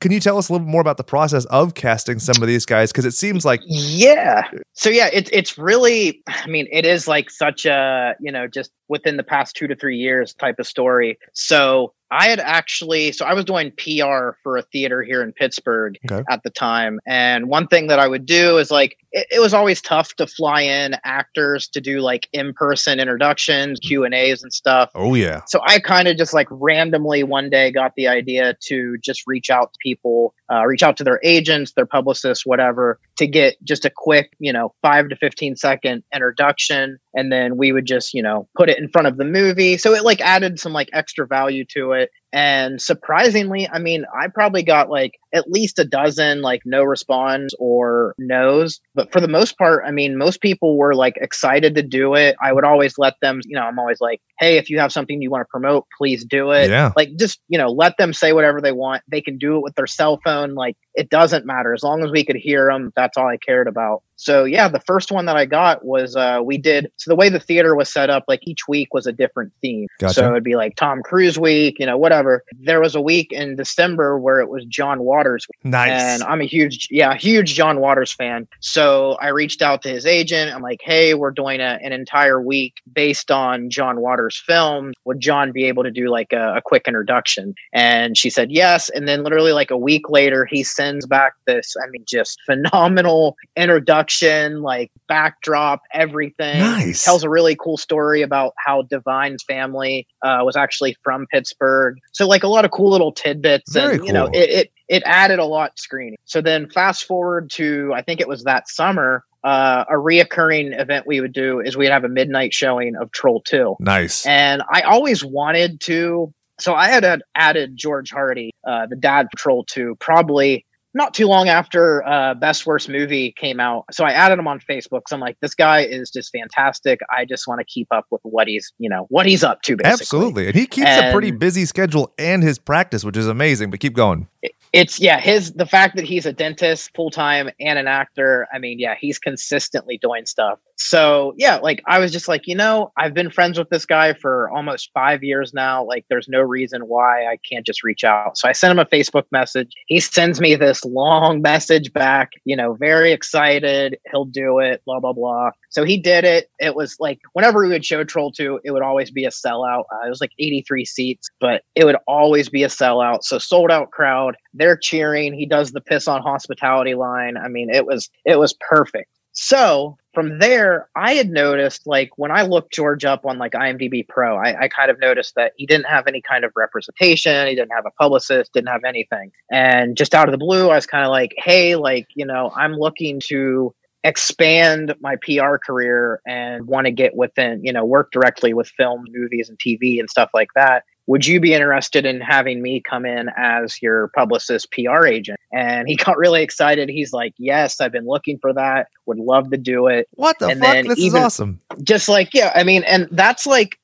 can you tell us a little more about the process of casting some of these guys? Because it seems like yeah. So yeah, it's it's really. I mean, it is like such a you know just within the past two to three years type of story. So I had actually, so I was doing PR for a theater here in Pittsburgh Okay. at the time. And one thing that I would do is like, it, it was always tough to fly in actors to do like in-person introductions, Q and A's and stuff. oh yeah, So I kind of just like randomly one day got the idea to just reach out to people, uh, reach out to their agents, their publicists, whatever, to get just a quick, you know, five to 15 second introduction. And then we would just, you know, put it in front of the movie. So it like added some like extra value to it. And surprisingly, I mean, I probably got like at least a dozen like no response or no's. But for the most part, I mean, most people were like excited to do it. I would always let them, you know, I'm always like, hey, if you have something you want to promote, please do it. yeah. Like just, you know, let them say whatever they want. They can do it with their cell phone. Like it doesn't matter. As long as we could hear them, that's all I cared about. So yeah, the first one that I got was uh we did so the way the theater was set up, like each week was a different theme. Gotcha. So it'd be like Tom Cruise week, you know, whatever. There was a week in December where it was John Waters week. Nice. And I'm a huge, yeah, huge John Waters fan. So I reached out to his agent. I'm like, hey, we're doing a, an entire week based on John Waters' film. Would John be able to do like a, a quick introduction? And she said yes. And then literally like a week later, he sends back this, I mean, just phenomenal introduction, like backdrop, everything nice. tells a really cool story about how Divine's family uh, was actually from Pittsburgh. So like a lot of cool little tidbits, Very and you know, it, it it added a lot screening. So then fast forward to I think it was that summer. Uh, a reoccurring event we would do is we'd have a midnight showing of Troll Two, nice. and I always wanted to. So I had added George Hardy, uh, the dad Troll Two, probably not too long after uh, Best Worst Movie came out. So I added him on Facebook. So I'm like, this guy is just fantastic. I just want to keep up with what he's, you know, what he's up to. Basically, Absolutely. And he keeps a pretty busy schedule and his practice, which is amazing, but keep going. It's yeah, his the fact that he's a dentist full time and an actor. I mean, yeah, he's consistently doing stuff. So yeah, like I was just like, you know, I've been friends with this guy for almost five years now. Like, there's no reason why I can't just reach out. So I sent him a Facebook message. He sends me this long message back. You know, very excited. He'll do it. Blah blah blah. So he did it. It was like whenever we would show Troll 2, it would always be a sellout. Uh, it was like 83 seats, but it would always be a sellout. So sold out crowd. They're cheering. He does the piss on hospitality line. I mean, it was it was perfect. So from there, I had noticed like when I looked George up on like IMDb Pro, I, I kind of noticed that he didn't have any kind of representation. He didn't have a publicist, didn't have anything. And just out of the blue, I was kind of like, hey, like, you know, I'm looking to expand my PR career and want to get within, you know, work directly with film, movies, and TV and stuff like that. Would you be interested in having me come in as your publicist PR agent? And he got really excited. He's like, Yes, I've been looking for that. Would love to do it. What the And fuck? This is awesome. Just like, yeah, I mean, and that's like,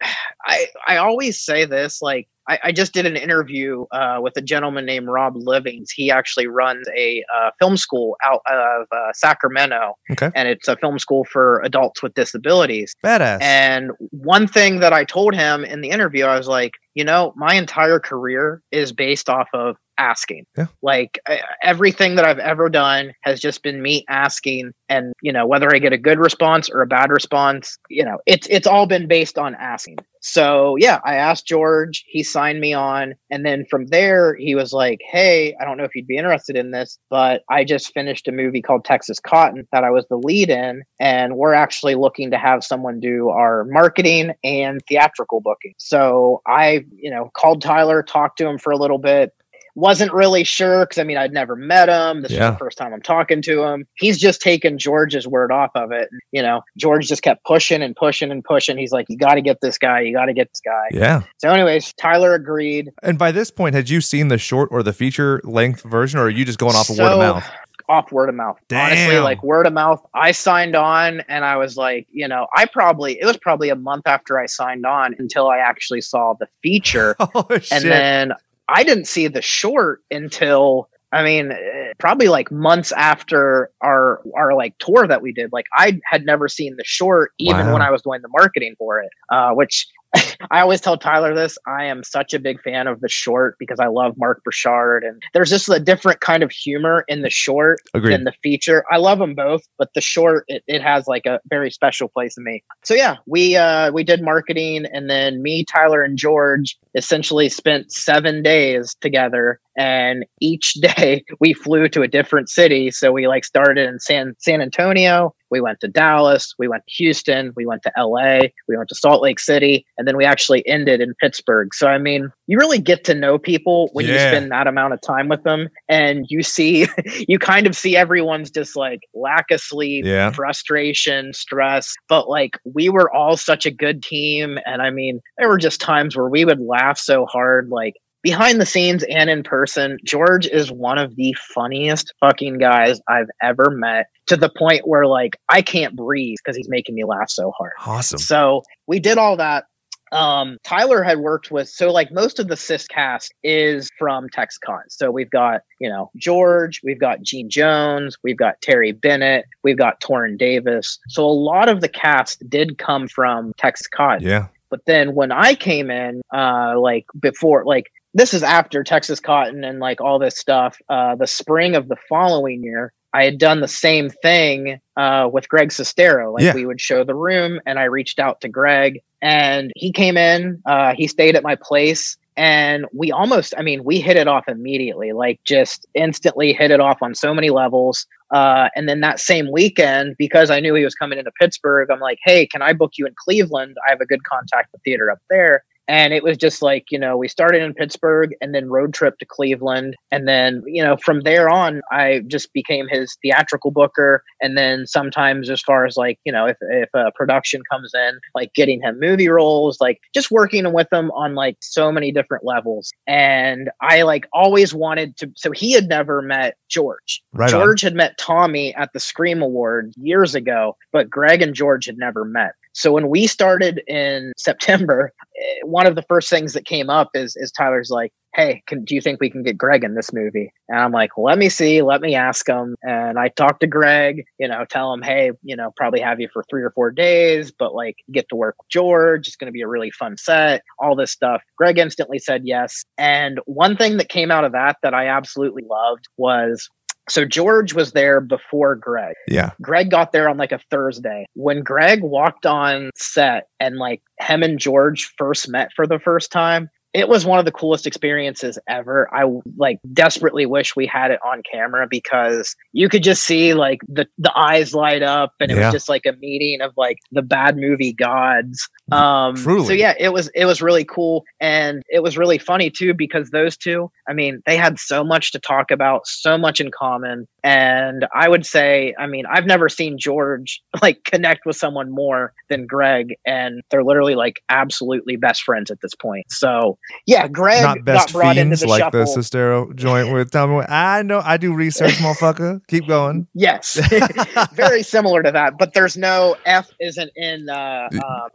I, I always say this, like, I, I just did an interview uh, with a gentleman named Rob Livings. He actually runs a uh, film school out of uh, Sacramento, Okay. and it's a film school for adults with disabilities. Badass. And one thing that I told him in the interview, I was like, you know, my entire career is based off of asking. Yeah. Like everything that I've ever done has just been me asking and, you know, whether I get a good response or a bad response, you know, it's it's all been based on asking. So, yeah, I asked George, he signed me on, and then from there he was like, "Hey, I don't know if you'd be interested in this, but I just finished a movie called Texas Cotton that I was the lead in, and we're actually looking to have someone do our marketing and theatrical booking." So, I, you know, called Tyler, talked to him for a little bit, wasn't really sure because I mean I'd never met him. This Yeah. was the first time I'm talking to him. He's just taken George's word off of it. You know, George just kept pushing and pushing and pushing. He's like, "You got to get this guy. You got to get this guy." yeah. So, anyways, Tyler agreed. And by this point, had you seen the short or the feature length version, or are you just going off of word of mouth? off word of mouth. Honestly, like word of mouth. I signed on and I was like, you know, I probably it was probably a month after I signed on until I actually saw the feature. Oh shit! and then I didn't see the short until I mean, eh, probably like months after our our like tour that we did. Like I had never seen the short even Wow. when I was doing the marketing for it. Uh, which I always tell Tyler this. I am such a big fan of the short because I love Mark Burchard, and there's just a different kind of humor in the short Agreed. than the feature. I love them both, but the short it, it has like a very special place in me. So yeah, we uh we did marketing and then me, Tyler, and George essentially spent seven days together and each day we flew to a different city. So we like started in San San Antonio, we went to Dallas, we went to Houston, we went to LA, we went to Salt Lake City, and then we actually ended in Pittsburgh. So I mean, you really get to know people when you spend that amount of time with them and you see you kind of see everyone's just like lack of sleep, Yeah. frustration, stress. But like we were all such a good team. And I mean, there were just times where we would laugh so hard, like behind the scenes and in person. George is one of the funniest fucking guys I've ever met to the point where like I can't breathe because he's making me laugh so hard. awesome. So we did all that. Um, Tyler had worked with so like most of the Cyst cast is from TexCon. So we've got you know George, we've got Gene Jones, we've got Terry Bennett, we've got Torrin Davis. So a lot of the cast did come from TexCon. Yeah. But then when I came in, uh, like before, like this is after Texas Cotton and like all this stuff. Uh, the spring of the following year, I had done the same thing uh, with Greg Sestero. Like Yeah. we would show the room, and I reached out to Greg, and he came in. Uh, he stayed at my place. And we almost, I mean, we hit it off immediately, like just instantly hit it off on so many levels. Uh, and then that same weekend, because I knew he was coming into Pittsburgh, I'm like, hey, can I book you in Cleveland? I have a good contact with theater up there. And it was just like, you know, we started in Pittsburgh and then road trip to Cleveland. And then, you know, from there on, I just became his theatrical booker. And then sometimes, as far as like, you know, if, if a production comes in, like getting him movie roles, like just working with him on like so many different levels. And I like always wanted to. So he had never met George. Right on. George had met Tommy at the Scream Award years ago, but Greg and George had never met. So when we started in September, eh, one of the first things that came up is is Tyler's like, "Hey, can, do you think we can get Greg in this movie?" And I'm like, "Let me see, let me ask him." And I talked to Greg, you know, tell him, "Hey, you know, probably have you for three or four days, but like get to work with George. It's going to be a really fun set. All this stuff." Greg instantly said yes. And one thing that came out of that that I absolutely loved was so George was there before Greg. Yeah. Greg got there on like a Thursday. When Greg walked on set and like him and George first met for the first time, it was one of the coolest experiences ever. I like desperately wish we had it on camera because you could just see like the the eyes light up and it Yeah. was just like a meeting of like the bad movie gods. Um Truly. so yeah, it was it was really cool and it was really funny too because those two, I mean, they had so much to talk about, so much in common. And I would say, I mean, I've never seen George like connect with someone more than Greg, and they're literally like absolutely best friends at this point. So yeah, Greg Not best got brought into the like shuffle. the Sestero joint with Tommy. I know. I do research, motherfucker. Keep going. Yes, very similar to that, but there's no F isn't in uh, uh,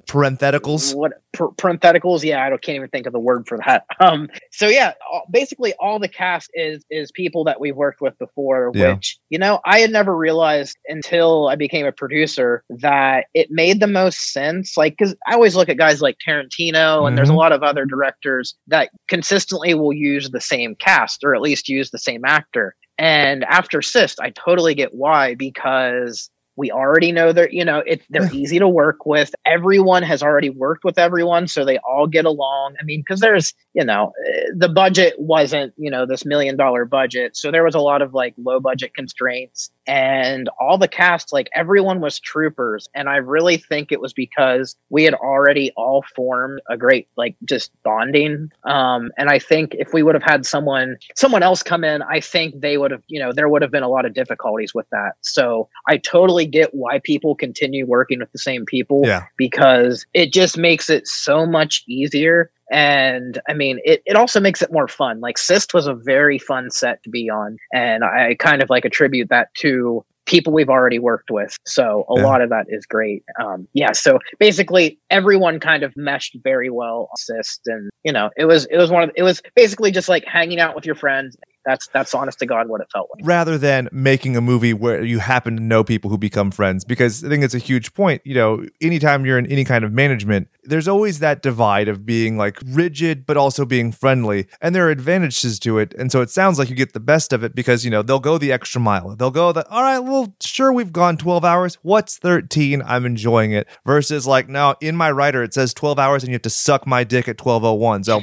Parentheticals. what par- parentheticals yeah i don't, can't even think of the word for that um so yeah all, basically all the cast is is people that we've worked with before Yeah. which you know i had never realized until i became a producer that it made the most sense like because i always look at guys like tarantino and there's a Mhm. lot of other directors that consistently will use the same cast or at least use the same actor and after Cyst, I totally get why because we already know that you know it, they're easy to work with. Everyone has already worked with everyone, so they all get along. I mean, because there's you know eh, the budget wasn't you know this million dollar budget, so there was a lot of like low budget constraints, and all the cast like everyone was troopers, and I really think it was because we had already all formed a great like just bonding. Um, and I think if we would have had someone someone else come in, I think they would have you know there would have been a lot of difficulties with that. So I totally get why people continue working with the same people Yeah. because it just makes it so much easier And I mean, it, it also makes it more fun. Like Cyst was a very fun set to be on. And I kind of like attribute that to people we've already worked with. So a Yeah. lot of that is great. Um, yeah. So basically everyone kind of meshed very well assist. And, you know, it was, it was one of, it was basically just like hanging out with your friends. That's, that's honest to God what it felt like. rather than making a movie where you happen to know people who become friends because i think it's a huge point you know anytime you're in any kind of management there's always that divide of being like rigid but also being friendly and there are advantages to it and so it sounds like you get the best of it because you know they'll go the extra mile. They'll go the all right well sure we've gone 12 hours. What's 13 i'm enjoying it. Versus like now in my writer it says 12 hours and you have to suck my dick at 1201 so.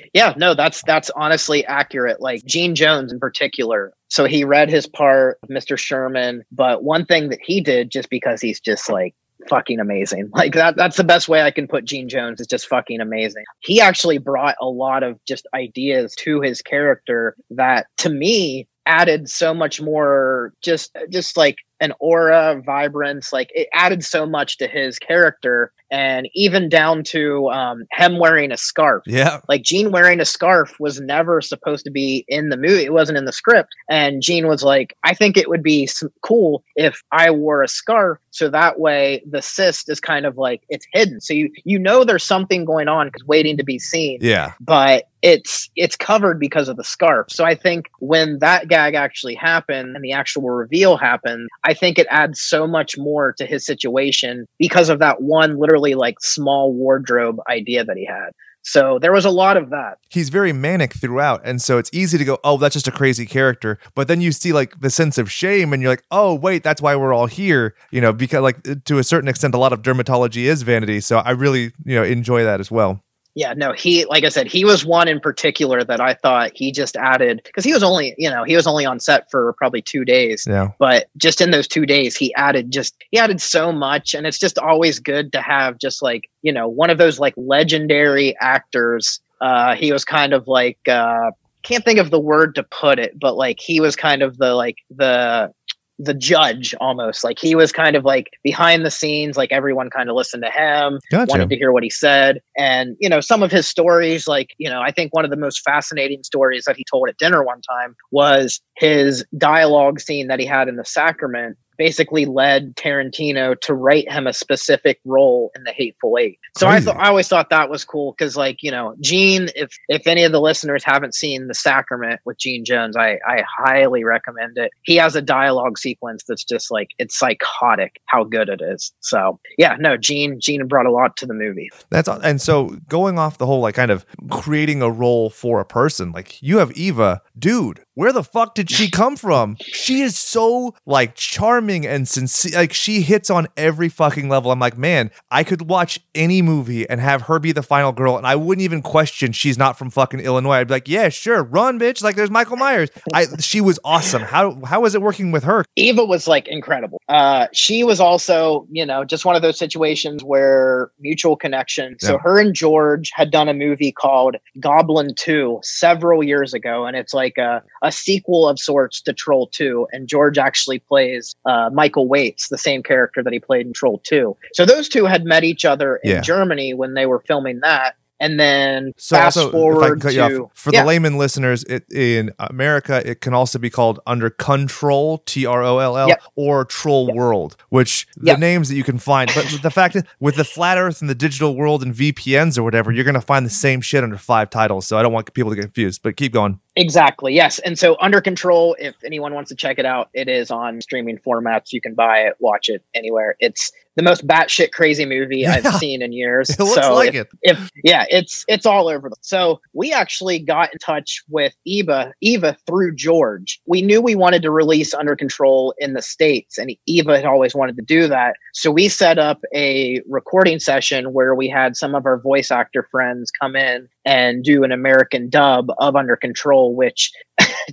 Yeah, no, that's that's honestly accurate. Like Gene Jones in particular. So he read his part, of Mr. Sherman, but one thing that he did just because he's just like fucking amazing. Like that that's the best way I can put Gene Jones is just fucking amazing. He actually brought a lot of just ideas to his character that to me added so much more just just like an aura vibrance like it added so much to his character and even down to um, him wearing a scarf yeah like Gene wearing a scarf was never supposed to be in the movie. It wasn't in the script. And Gene was like, I think it would be cool if I wore a scarf so that way the cyst is kind of like it's hidden. So you you know there's something going on because waiting to be seen yeah but it's it's covered because of the scarf. So I think when that gag actually happened and the actual reveal happened, I think it adds so much more to his situation because of that one literally like small wardrobe idea that he had. So there was a lot of that. he's very manic throughout and so it's easy to go oh that's just a crazy character but then you see like the sense of shame and you're like oh wait that's why we're all here you know because like to a certain extent a lot of dermatology is vanity so i really you know enjoy that as well Yeah, no, he like I said, he was one in particular that I thought he just added because he was only, you know, he was only on set for probably 2 days. yeah but just in those two days he added just he added so much and it's just always good to have just like you know one of those like legendary actors uh he was kind of like uh can't think of the word to put it but like he was kind of the like the the judge almost. Like he was kind of like behind the scenes like everyone kind of listened to him gotcha. wanted to hear what he said. And you know some of his stories like you know i think one of the most fascinating stories that he told at dinner one time was his dialogue scene that he had in the sacrament basically led tarantino to write him a specific role in the hateful eight. So i thought i always thought that was cool because like you know gene if if any of the listeners haven't seen the sacrament with gene jones i i highly recommend it. He has a dialogue sequence that's just like it's psychotic how good it is. So yeah no gene gene brought a lot to the movie. That's and so going off the whole like kind of creating a role for a person like you have eva dude where the fuck did she come from she is so like charming and sincere like she hits on every fucking level i'm like man i could watch any movie and have her be the final girl and i wouldn't even question she's not from fucking illinois i'd be like yeah sure run bitch like there's michael myers i she was awesome how how was it working with her Eva was like incredible. Uh, she was also, you know, just one of those situations where mutual connection. So Yeah. her and George had done a movie called Goblin 2 several years ago. And it's like a, a sequel of sorts to Troll 2. And George actually plays uh, Michael Waits, the same character that he played in Troll 2. So those two had met each other in Yeah. Germany when they were filming that. And then So fast also, if I can forward to off, for Yeah. the layman listeners, it, in America, it can also be called Under Control, T R O L L, Yep. or Troll World, which the Yep. names that you can find. But the fact is, with the flat Earth and the digital world and VPNs or whatever, you're going to find the same shit under five titles. So I don't want people to get confused. But keep going. Exactly. Yes. And so Under Control, if anyone wants to check it out, it is on streaming formats. You can buy it, watch it anywhere. It's the most batshit crazy movie I've seen in years. It looks so like if, it. if yeah, it's it's all over. So we actually got in touch with Eva, Eva through George. We knew we wanted to release Under Control in the states, and Eva had always wanted to do that. So we set up a recording session where we had some of our voice actor friends come in and do an American dub of Under Control, which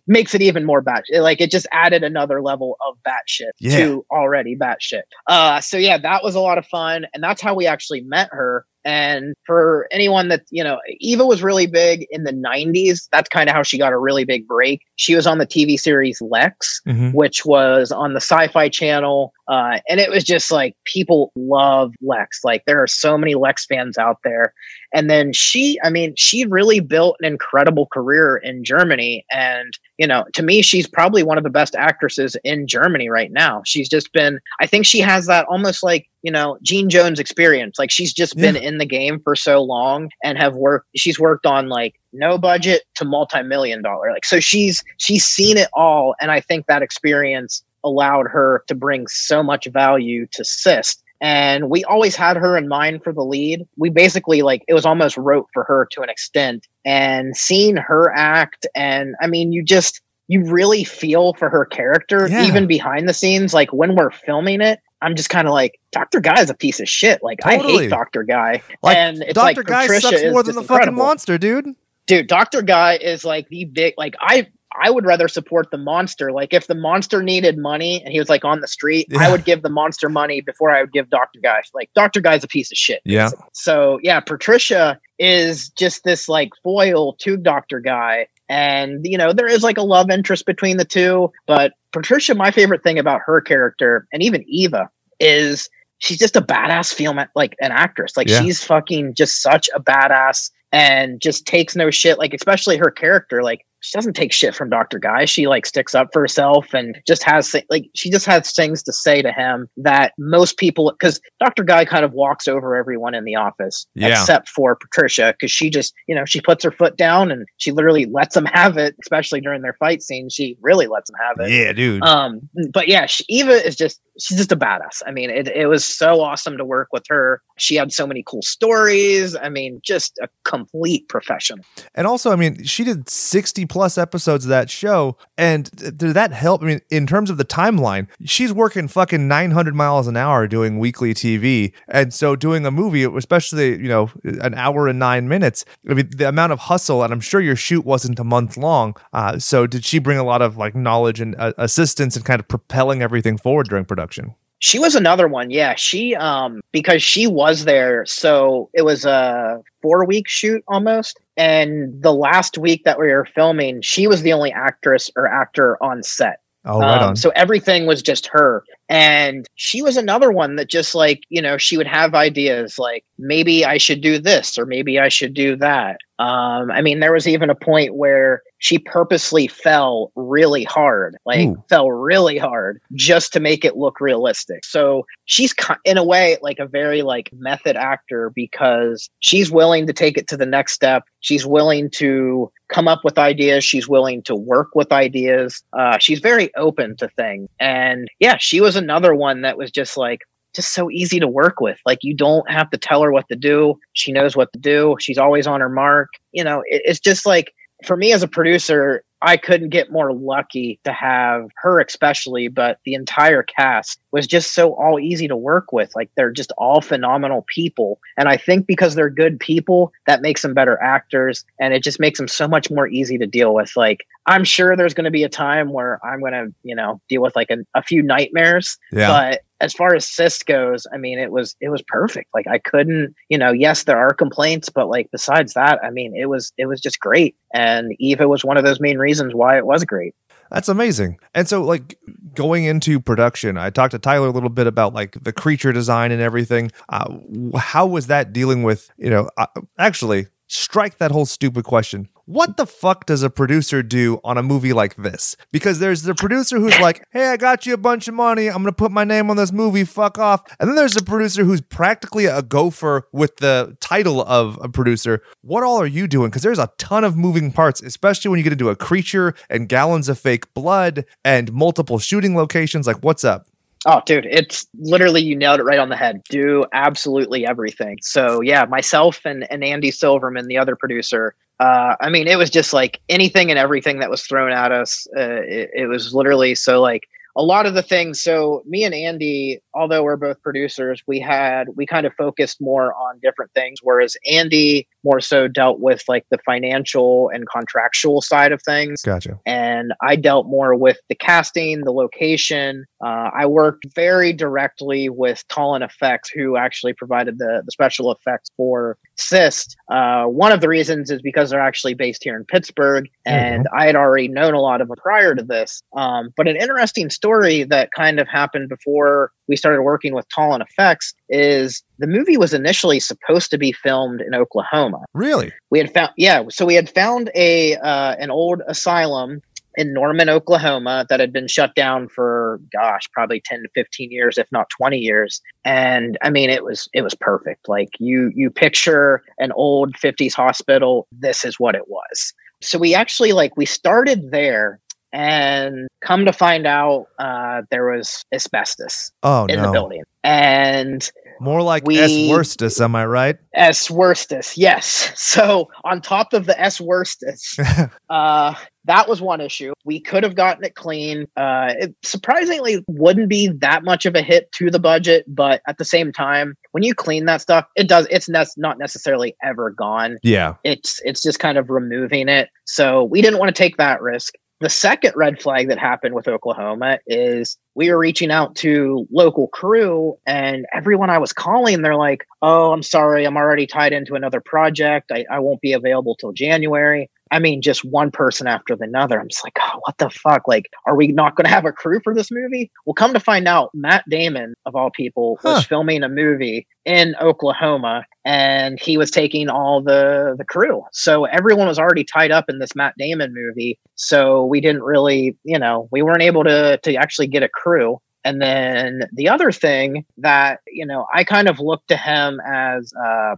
makes it even more batshit. Like it just added another level of batshit Yeah. to already batshit. Uh, so yeah, that was a lot of fun, and that's how we actually met her. And for anyone that, you know, Eva was really big in the 90s. That's kind of how she got a really big break. She was on the TV series Lexx, Mhm. which was on the Sci Fi Channel. Uh, and it was just like people love Lexx. Like there are so many Lexx fans out there. And then she, I mean, she really built an incredible career in Germany. And, you know, to me, she's probably one of the best actresses in Germany right now. She's just been, I think she has that almost like, you know, Gene Jones experience. Like she's just been in the game for so long and have worked, she's worked on like no budget to multi-million dollar. Like, so she's, she's seen it all. And I think that experience allowed her to bring so much value to Cyst and we always had her in mind for the lead. We basically like it was almost wrote for her to an extent. And seeing her act, and I mean, you just you really feel for her character, Yeah. even behind the scenes. Like when we're filming it, I'm just kind of like, Doctor Guy is a piece of shit. Like I hate Doctor Guy, Like, and it's Dr. like Guy Patricia sucks more than the fucking monster, dude. dude. Doctor Guy is like the big like I. I would rather support the monster. Like if the monster needed money and he was like on the street, Yeah. I would give the monster money before I would give Doctor Guy. Like Doctor Guy's a piece of shit. Yeah. basically. So yeah, Patricia is just this like foil to Doctor Guy. And you know, there is like a love interest between the two. But Patricia, my favorite thing about her character, and even Eva, is she's just a badass film like an actress. Like Yeah. she's fucking just such a badass and just takes no shit. Like especially her character, like she doesn't take shit from Dr. Guy. She like sticks up for herself and just has like she just has things to say to him that most people because Dr. Guy kind of walks over everyone in the office Yeah. except for Patricia because she just you know she puts her foot down and she literally lets them have it, especially during their fight scene. She really lets them have it. Yeah, dude. Um, but yeah, she, Eva is just she's just a badass. I mean, it, it was so awesome to work with her. She had so many cool stories. I mean, just a complete professional. And also, I mean, she did 60 plus episodes of that show. And did that help? I mean, in terms of the timeline, she's working fucking 900 miles an hour doing weekly TV. And so doing a movie, especially, you know, an hour and nine minutes, I mean, the amount of hustle, and I'm sure your shoot wasn't a month long. Uh, so did she bring a lot of like knowledge and uh, assistance and kind of propelling everything forward during production? She was another one. Yeah, she um because she was there. So it was a four week shoot almost. And the last week that we were filming, she was the only actress or actor on set. Oh, right Um, on. So everything was just her. And she was another one that just like, you know, she would have ideas like, maybe I should do this or maybe I should do that. Um, I mean, there was even a point where she purposely fell really hard, like Ooh. fell really hard just to make it look realistic. So she's in a way like a very like method actor because she's willing to take it to the next step. She's willing to come up with ideas. She's willing to work with ideas. Uh, she's very open to things. And yeah, she was another one that was just like, just so easy to work with. Like you don't have to tell her what to do. She knows what to do. She's always on her mark. You know, it, it's just like for me as a producer, I couldn't get more lucky to have her, especially, but the entire cast was just so all easy to work with. Like they're just all phenomenal people. And I think because they're good people, that makes them better actors. And it just makes them so much more easy to deal with. Like I'm sure there's going to be a time where I'm going to, you know, deal with like a, a few nightmares. Yeah. But as far as Cyst goes, I mean, it was it was perfect. Like I couldn't, you know, yes, there are complaints, but like besides that, I mean, it was it was just great. And Eva was one of those main reasons why it was great. That's amazing. And so, like, going into production, I talked to Tyler a little bit about like the creature design and everything. Uh, how was that dealing with, you know, uh, actually, strike that whole stupid question. What the fuck does a producer do on a movie like this? Because there's the producer who's like, hey, I got you a bunch of money. I'm going to put my name on this movie. Fuck off. And then there's a producer who's practically a gopher with the title of a producer. What all are you doing? Because there's a ton of moving parts, especially when you get into a creature and gallons of fake blood and multiple shooting locations. Like, what's up? Oh, dude, it's literally you nailed it right on the head. Do absolutely everything. So yeah, myself and, and Andy Silverman, the other producer. Uh, I mean, it was just like anything and everything that was thrown at us. Uh, it, it was literally so like a lot of the things. So me and Andy, although we're both producers, we had we kind of focused more on different things. Whereas Andy more so dealt with like the financial and contractual side of things. Gotcha. And I dealt more with the casting, the location. Uh, I worked very directly with Tolin Effects, who actually provided the, the special effects for Cyst. Uh, one of the reasons is because they're actually based here in Pittsburgh, and I had already known a lot of them prior to this. Um, but an interesting story that kind of happened before we started working with Tolin Effects is the movie was initially supposed to be filmed in Oklahoma. Really? We had found, yeah, so we had found a uh, an old asylum in Norman, Oklahoma, that had been shut down for gosh, probably 10 to 15 years, if not 20 years. And I mean, it was it was perfect. Like you you picture an old 50s hospital, this is what it was. So we actually like we started there and come to find out uh, there was asbestos Oh in the building. And More like We- S worstus, am I right? S worstus, yes. So on top of the S worstus, uh, that was one issue. We could have gotten it clean. Uh, it surprisingly wouldn't be that much of a hit to the budget, but at the same time, when you clean that stuff, it does. It's ne- not necessarily ever gone. yeah. It's it's just kind of removing it. So we didn't want to take that risk. The second red flag that happened with Oklahoma is we were reaching out to local crew and everyone I was calling, they're like, Oh, I'm sorry, I'm already tied into another project. I, I won't be available till January. I mean, just one person after the other. I'm just like, oh, what the fuck? Like, are we not going to have a crew for this movie? Well, come to find out, Matt Damon, of all people, Huh. was filming a movie in Oklahoma and he was taking all the the crew. So everyone was already tied up in this Matt Damon movie. So we didn't really, you know, we weren't able to to actually get a crew. And then the other thing that, you know, I kind of looked to him as uh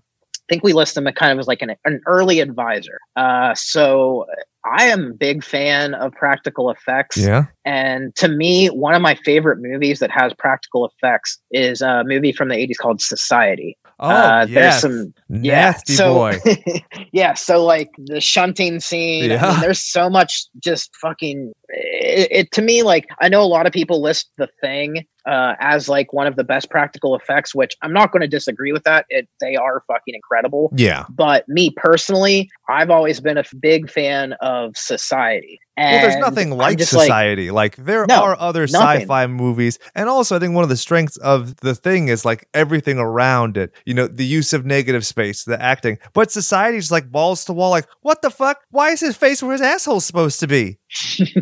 think we list him kind of as like an, an early advisor. Uh, so I am a big fan of practical effects. Yeah. And to me, one of my favorite movies that has practical effects is a movie from the 80s called Society. Oh, uh, yes. There's some Nasty yeah, so, boy. yeah, so like the shunting scene, I mean, Yeah. there's so much just fucking it, it to me like I know a lot of people list the thing uh, as like one of the best practical effects, which I'm not going to disagree with that. It they are fucking incredible. Yeah. But me personally, I've always been a big fan of Of society. And Well, there's nothing like society. Like, there No, are other nothing. sci-fi movies, and also I think one of the strengths of the thing is like everything around it. You know, the use of negative space, the acting. But society's like balls to wall. Like, what the fuck? Why is his face where his asshole's supposed to be?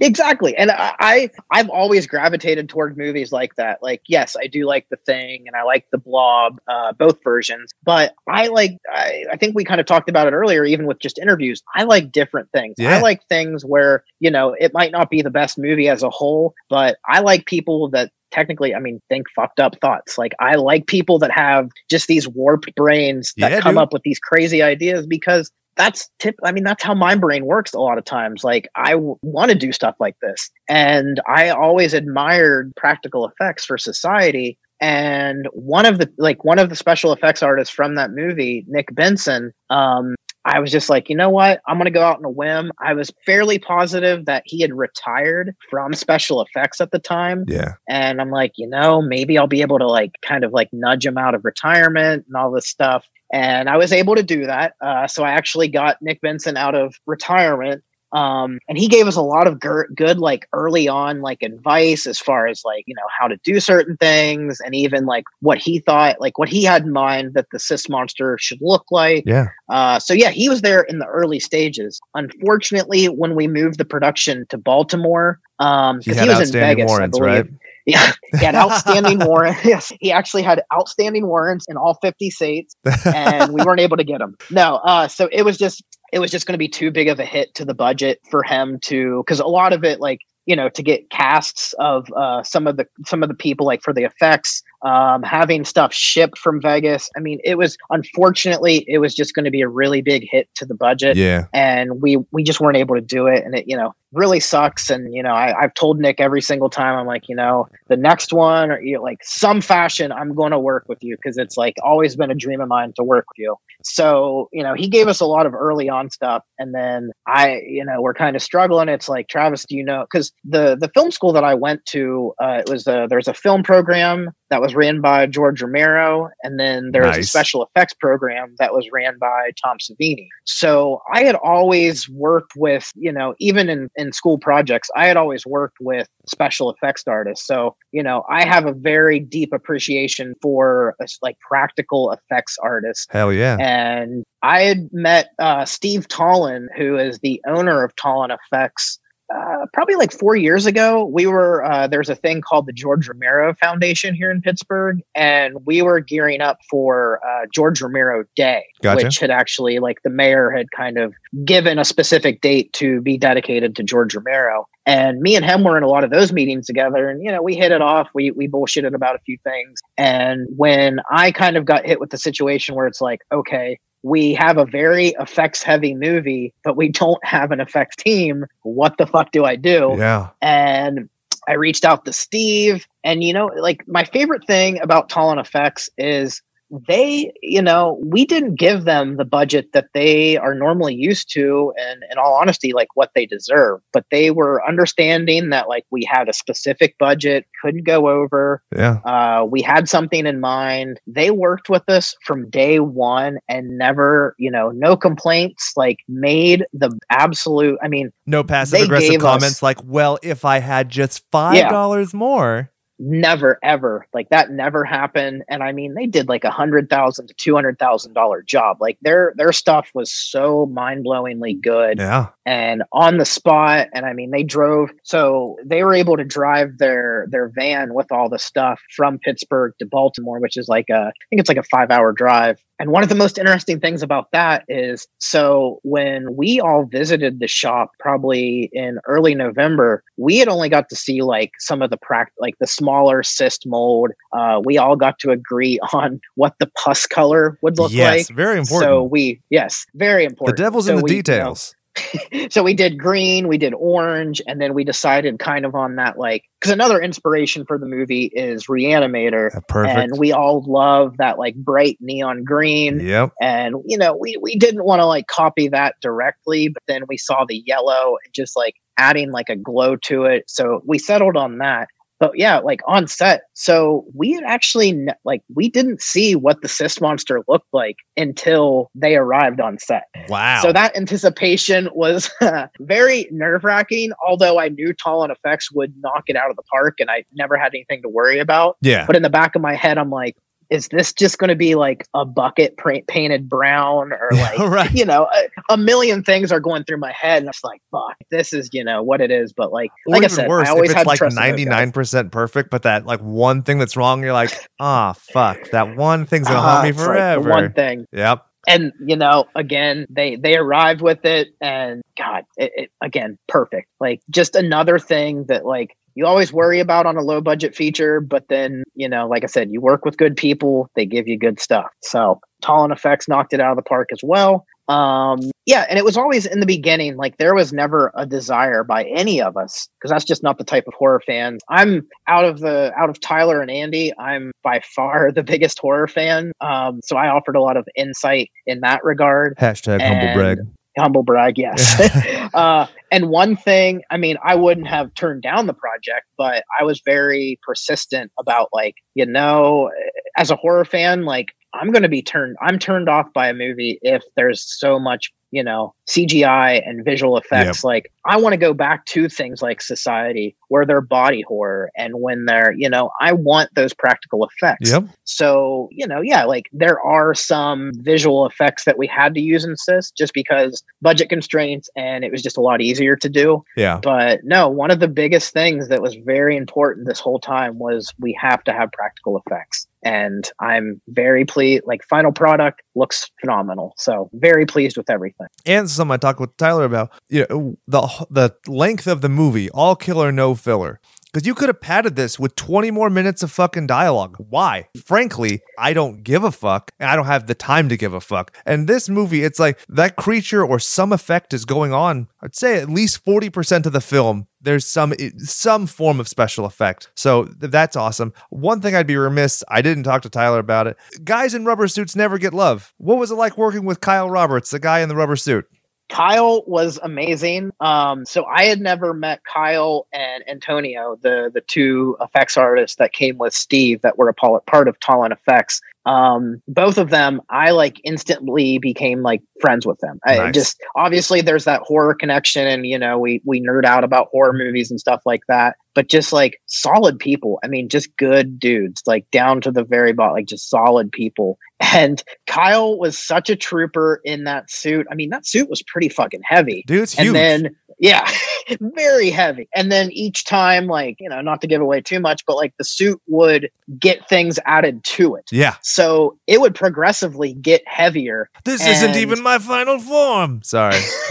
exactly and I, I i've always gravitated toward movies like that like yes i do like the thing and i like the blob uh, both versions but i like I, I think we kind of talked about it earlier even with just interviews i like different things Yeah. i like things where you know it might not be the best movie as a whole but i like people that technically i mean think fucked up thoughts. Like i like people that have just these warped brains that Yeah, come dude. up with these crazy ideas because that's tip i mean that's how my brain works a lot of times. Like i w- want to do stuff like this. And i always admired practical effects for society. And one of the like one of the special effects artists from that movie nick benson um I was just like, you know what? I'm going to go out on a whim. I was fairly positive that he had retired from special effects at the time Yeah. and I'm like, you know, maybe I'll be able to like kind of like nudge him out of retirement and all this stuff. And I was able to do that. Uh, so I actually got Nick Benson out of retirement. Um, and he gave us a lot of gir- good, like early on, like advice as far as like, you know, how to do certain things and even like what he thought, like what he had in mind that the Cyst monster should look like. Yeah. Uh, so yeah, he was there in the early stages. Unfortunately, when we moved the production to Baltimore, um, He because had he, was in Vegas, I believe. right? Yeah, he had outstanding warrants. Yes, he actually had outstanding warrants in all 50 states, and we weren't able to get him. No, uh, so it was just it was just going to be too big of a hit to the budget for him to because a lot of it like you know to get casts of uh, some of the some of the people like for the effects um, having stuff shipped from vegas i mean it was unfortunately it was just going to be a really big hit to the budget yeah. and we we just weren't able to do it and it you know really sucks. And you know I, i've told nick every single time i'm like you know the next one or you know, like some fashion i'm going to work with you because it's like always been a dream of mine to work with you. So you know he gave us a lot of early on stuff and then i you know we're kind of struggling. It's like travis do you know because the the film school that i went to uh, it was a, there's a film program that was ran by George Romero, and then there was a special effects program that was ran by Tom Savini. So I had always worked with, you know, even in, in school projects, I had always worked with special effects artists. So, you know, I have a very deep appreciation for uh, like practical effects artists. Hell yeah. And I had met uh, Steve Tolin, who is the owner of Tolin Effects. Uh, probably like four years ago, we were uh, there's a thing called the George Romero Foundation here in Pittsburgh, and we were gearing up for uh, George Romero Day, Gotcha. which had actually like the mayor had kind of given a specific date to be dedicated to George Romero. And me and him were in a lot of those meetings together, and you know we hit it off. We we bullshitted about a few things, and when I kind of got hit with the situation where it's like, okay, we have a very effects heavy movie, but we don't have an effects team. What the fuck do I do? Yeah. And I reached out to Steve. And, you know, like my favorite thing about Tolin Effects is they, you know, we didn't give them the budget that they are normally used to. And in all honesty, like what they deserve. But they were understanding that, like, we had a specific budget, couldn't go over. Yeah. Uh, we had something in mind. They worked with us from day one and never, you know, no complaints, like made the absolute, I mean, No passive aggressive gave us- comments like, well, if I had just $5 more. Never ever like that never happened. And i mean they did like a hundred thousand to two hundred thousand dollar job. Like their their stuff was so mind-blowingly good Yeah. and on the spot. And i mean they drove so they were able to drive their their van with all the stuff from pittsburgh to baltimore which is like a i think it's like a five hour drive and one of the most interesting things about that is so when we all visited the shop probably in early november we had only got to see like some of the prac like the smaller cyst mold uh, we all got to agree on what the pus color would look yes. like Very important. so we yes very important. the devil's So in the we, you know, details. so we did green, we did orange, and then we decided kind of on that like because another inspiration for the movie is Reanimator, Yeah, perfect. and we all love that like bright neon green. yep. And you know, we we didn't want to like copy that directly, but then we saw the yellow, just like adding like a glow to it. So we settled on that. But yeah, like on set, so we had actually like we didn't see what the cyst monster looked like until they arrived on set. Wow. So that anticipation was very nerve wracking, although I knew Tolin Effects would knock it out of the park and I never had anything to worry about. yeah. But in the back of my head, I'm like, is this just going to be like a bucket painted brown or like, right. you know, a, a million things are going through my head. And it's like, fuck, this is, you know, what it is. But like, Or like I said, worse, I always if had it's like trust in those guys. 99% perfect, but that like one thing that's wrong, you're like, ah, fuck. That one thing's going to Ah, haunt me it's like forever. one thing. yep. and you know again they they arrived with it and god it, it again perfect like just another thing that like you always worry about on a low budget feature but then you know like i said you work with good people they give you good stuff. So Tolin effects knocked it out of the park as well. Um yeah and it was always in the beginning like there was never a desire by any of us because that's just not the type of horror fans. I'm out of the out of tyler and andy i'm by far the biggest horror fan. Um so i offered a lot of insight in that regard. Hashtag humble brag. humble brag yes uh and one thing i mean i wouldn't have turned down the project but i was very persistent about like you know as a horror fan like i'm going to be turned i'm turned off by a movie if there's so much you know cgi and visual effects like i want to go back to things like society where they're body horror and when they're you know i want those practical effects Yep. so, you know, yeah, like there are some visual effects that we had to use in Cyst just because budget constraints and it was just a lot easier to do. Yeah. But no, one of the biggest things that was very important this whole time was we have to have practical effects. And I'm very pleased. Like, final product looks phenomenal. So, very pleased with everything. And something I talked with Tyler about, you know, the the length of the movie, all killer, no filler. Because you could have padded this with 20 more minutes of fucking dialogue. Why? Frankly, I don't give a fuck. And I don't have the time to give a fuck. And this movie, it's like that creature or some effect is going on. I'd say at least 40% of the film, there's some some form of special effect. So that's awesome. One thing I'd be remiss, I didn't talk to Tyler about it. Guys in rubber suits never get love. What was it like working with Kyle Roberts, the guy in the rubber suit? Kyle was amazing. Um, so I had never met Kyle and Antonio, the the two effects artists that came with Steve that were a part of Tolin Effects um both of them i like instantly became like friends with them i Nice. just obviously there's that horror connection and you know we we nerd out about horror movies and stuff like that but just like solid people i mean just good dudes like down to the very bottom like just solid people and kyle was such a trooper in that suit i mean that suit was pretty fucking heavy Dude, it's huge. and then yeah very heavy and then each time like you know not to give away too much but like the suit would get things added to it yeah. so it would progressively get heavier This isn't even my final form. Sorry.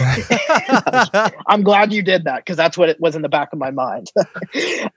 i'm glad you did that because that's what it was in the back of my mind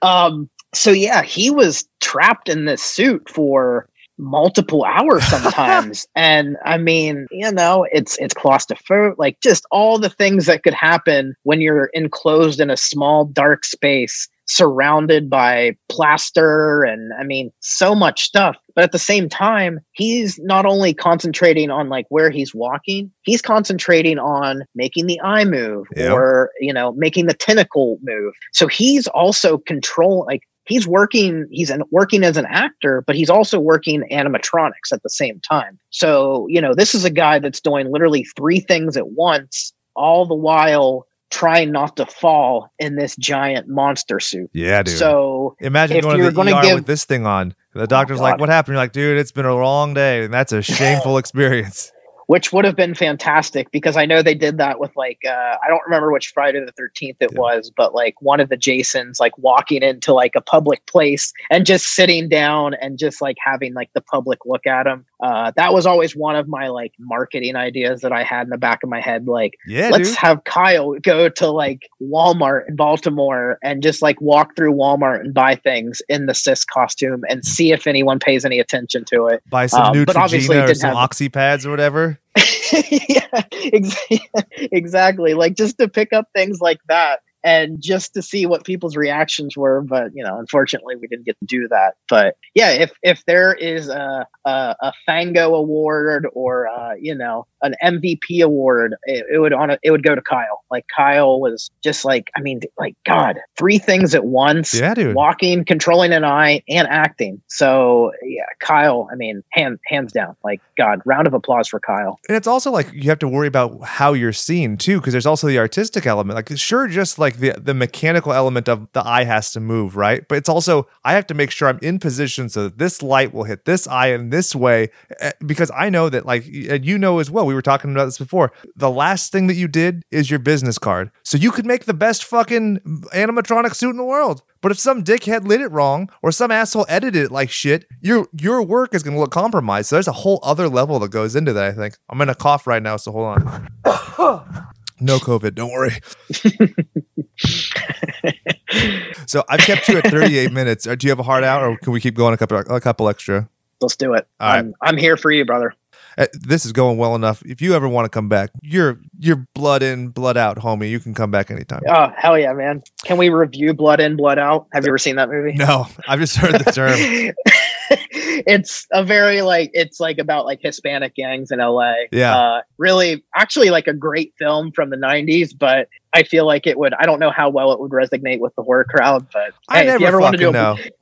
um so yeah he was trapped in this suit for multiple hours sometimes. And i mean you know it's it's claustrophobic like just all the things that could happen when you're enclosed in a small dark space surrounded by plaster and i mean so much stuff. But at the same time he's not only concentrating on like where he's walking he's concentrating on making the eye move Yep. or you know making the tentacle move. So he's also control like he's working he's an, working as an actor but he's also working animatronics at the same time. So you know this is a guy that's doing literally three things at once all the while trying not to fall in this giant monster suit yeah, dude. so Imagine going to the ER give- with this thing on. The doctor's like, "What happened?" You're like, "Dude, it's been a long day, and that's a shameful experience." Which would have been fantastic because I know they did that with like uh, I don't remember which Friday the Thirteenth it Yeah. was, but like one of the Jasons like walking into like a public place and just sitting down and just like having like the public look at him. Uh, that was always one of my like marketing ideas that I had in the back of my head. Like, Yeah, let's dude. have Kyle go to like Walmart in Baltimore and just like walk through Walmart and buy things in the cyst costume and see if anyone pays any attention to it. Buy some um, but obviously or some have- oxy pads or whatever. yeah, exactly. Like just to pick up things like that and just to see what people's reactions were. But you know, unfortunately, we didn't get to do that. But yeah, if if there is a a, a Fango award or uh, you know an MVP award, it, it would on it would go to Kyle. Like Kyle was just like I mean, like God, three things at once. Yeah, dude. Walking, controlling an eye, and acting. So yeah, Kyle. I mean, hand, hands down. Like God, round of applause for Kyle. And it's also like you have to worry about how you're seen too, because there's also the artistic element. Like, sure, just like the the mechanical element of the eye has to move, right? But it's also I have to make sure I'm in position so that this light will hit this eye in this way, eh, because I know that, like, and you know as well. We were talking about this before. The last thing that you did is your business card, so you could make the best fucking animatronic suit in the world. But if some dickhead lit it wrong or some asshole edited it like shit, your your work is going to look compromised. So there's a whole other level that goes into that. I think I'm going to cough right now, so hold on. no COVID, don't worry. so I've kept you at 38 minutes. Uh, Do you have a hard out, or can we keep going a couple a couple extra? Let's do it. All right. I'm, I'm here for you, brother. Uh, This is going well enough. If you ever want to come back, you're you're blood in, blood out, homie. You can come back anytime. Oh, hell yeah, man. Can we review Blood In, Blood Out? Have you ever seen that movie? No, I've just heard the term. it's a very like it's like about like Hispanic gangs in LA. Yeah. Uh, really actually like a great film from the 90s, but I feel like it would I don't know how well it would resonate with the horror crowd, but I hey, if you never ever want to do a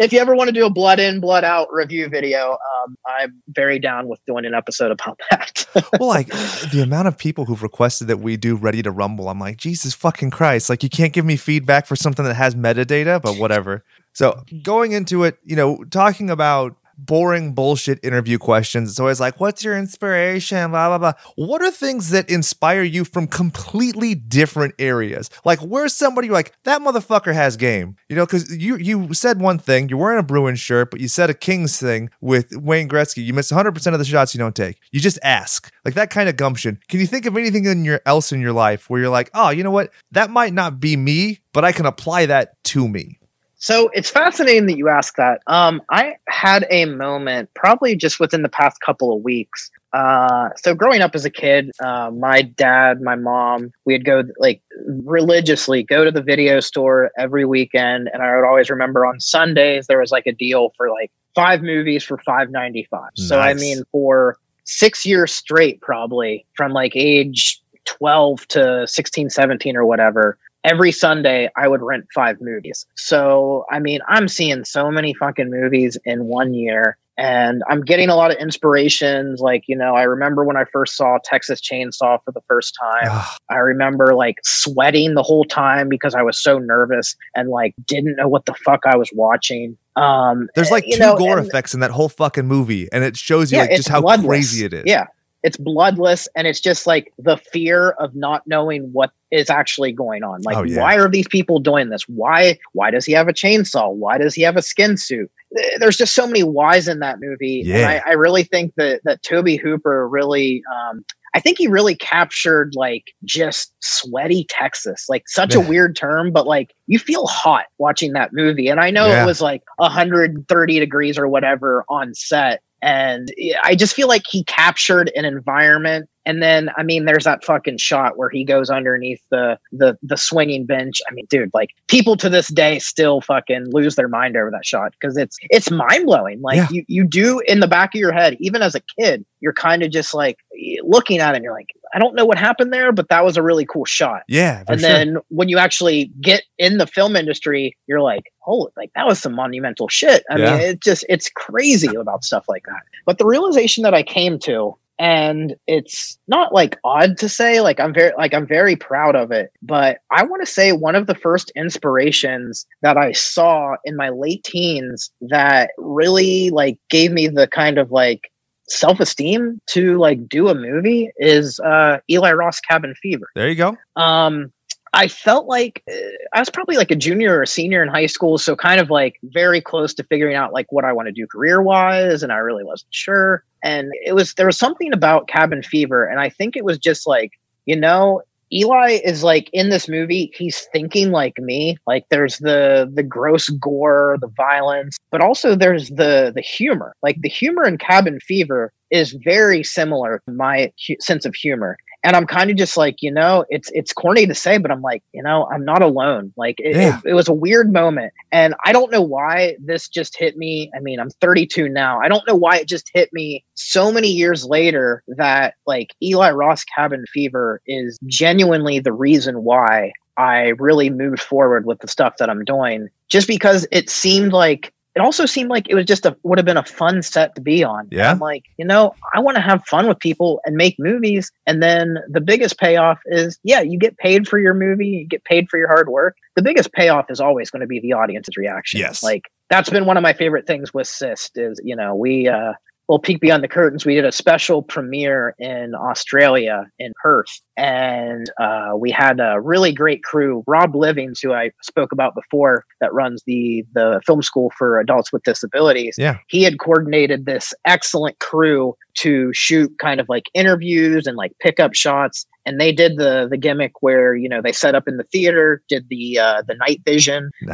if you ever want to do a blood in, blood out review video, um, I'm very down with doing an episode about that. well, like the amount of people who've requested that we do Ready to Rumble, I'm like, Jesus fucking Christ! Like, you can't give me feedback for something that has metadata, but whatever. So, going into it, you know, talking about boring bullshit interview questions, it's always like, what's your inspiration? Blah blah blah. What are things that inspire you from completely different areas? Like, where's somebody like that motherfucker has game? You know, because you you said one thing, you're wearing a Bruins shirt, but you said a Kings thing with Wayne Gretzky. You miss 100 percent of the shots you don't take. You just ask, like that kind of gumption. Can you think of anything in your else in your life where you're like, oh, you know what, that might not be me, but I can apply that to me. So it's fascinating that you ask that. Um, I had a moment probably just within the past couple of weeks. Uh, so growing up as a kid, uh, my dad, my mom, we'd go like religiously go to the video store every weekend, and I would always remember on Sundays there was like a deal for like five movies for five ninety five. So I mean, for six years straight, probably from like age 12 to 16, 17 or whatever, every Sunday I would rent five movies. So, I mean, I'm seeing so many fucking movies in one year and I'm getting a lot of inspirations. Like, you know, I remember when I first saw Texas Chainsaw for the first time. I remember like sweating the whole time because I was so nervous and like didn't know what the fuck I was watching. Um, There's like you two know, gore and- effects in that whole fucking movie, and it shows you Yeah, like just how bloodless. crazy it is. Yeah. It's bloodless and it's just like the fear of not knowing what is actually going on. Like Oh, yeah. why are these people doing this? Why why does he have a chainsaw? Why does he have a skin suit? There's just so many whys in that movie. Yeah. And I, I really think that that Tobe Hooper really um I think he really captured like just sweaty Texas, like such a weird term, but like you feel hot watching that movie. And I know Yeah. it was like 130 degrees or whatever on set. And I just feel like he captured an environment. And then, I mean, there's that fucking shot where he goes underneath the the the swinging bench. I mean, dude, like people to this day still fucking lose their mind over that shot because it's it's mind blowing. Like Yeah. you you do in the back of your head, even as a kid, you're kind of just like looking at it and you're like, I don't know what happened there, but that was a really cool shot. Yeah, and sure. then when you actually get in the film industry, you're like, holy, like that was some monumental shit. I Yeah. mean, it just it's crazy about stuff like that. But the realization that I came to, and it's not like odd to say, like I'm very like I'm very proud of it. But I want to say one of the first inspirations that I saw in my late teens that really like gave me the kind of like self-esteem to like do a movie is uh Eli Roth's Cabin Fever there you go. um i felt like uh, i was probably like a junior or a senior in high school so kind of like very close to figuring out like what i want to do career wise and i really wasn't sure and it was there was something about cabin fever and i think it was just like you know Eli is like in this movie, he's thinking like me. Like there's the the gross gore, the violence, but also there's the the humor. Like the humor in Cabin Fever is very similar to my hu- sense of humor. And I'm kind of just like, you know, it's it's corny to say, but I'm like, you know, I'm not alone. Like it, Yeah. it, it was a weird moment, and I don't know why this just hit me. I mean, I'm 32 now. I don't know why it just hit me so many years later that like Eli Roth's Cabin Fever is genuinely the reason why I really moved forward with the stuff that I'm doing. Just because it seemed like it also seemed like it was just a would have been a fun set to be on. Yeah. I'm like, you know, I want to have fun with people and make movies. And then the biggest payoff is, yeah, you get paid for your movie, you get paid for your hard work. The biggest payoff is always going to be the audience's reaction. Yes. Like that's been one of my favorite things with Cyst is, you know, we uh well peek beyond the curtains we did a special premiere in australia in perth and uh, we had a really great crew rob livings who i spoke about before that runs the the film school for adults with disabilities Yeah. he had coordinated this excellent crew to shoot kind of like interviews and like pickup shots and they did the the gimmick where you know they set up in the theater did the uh the night vision and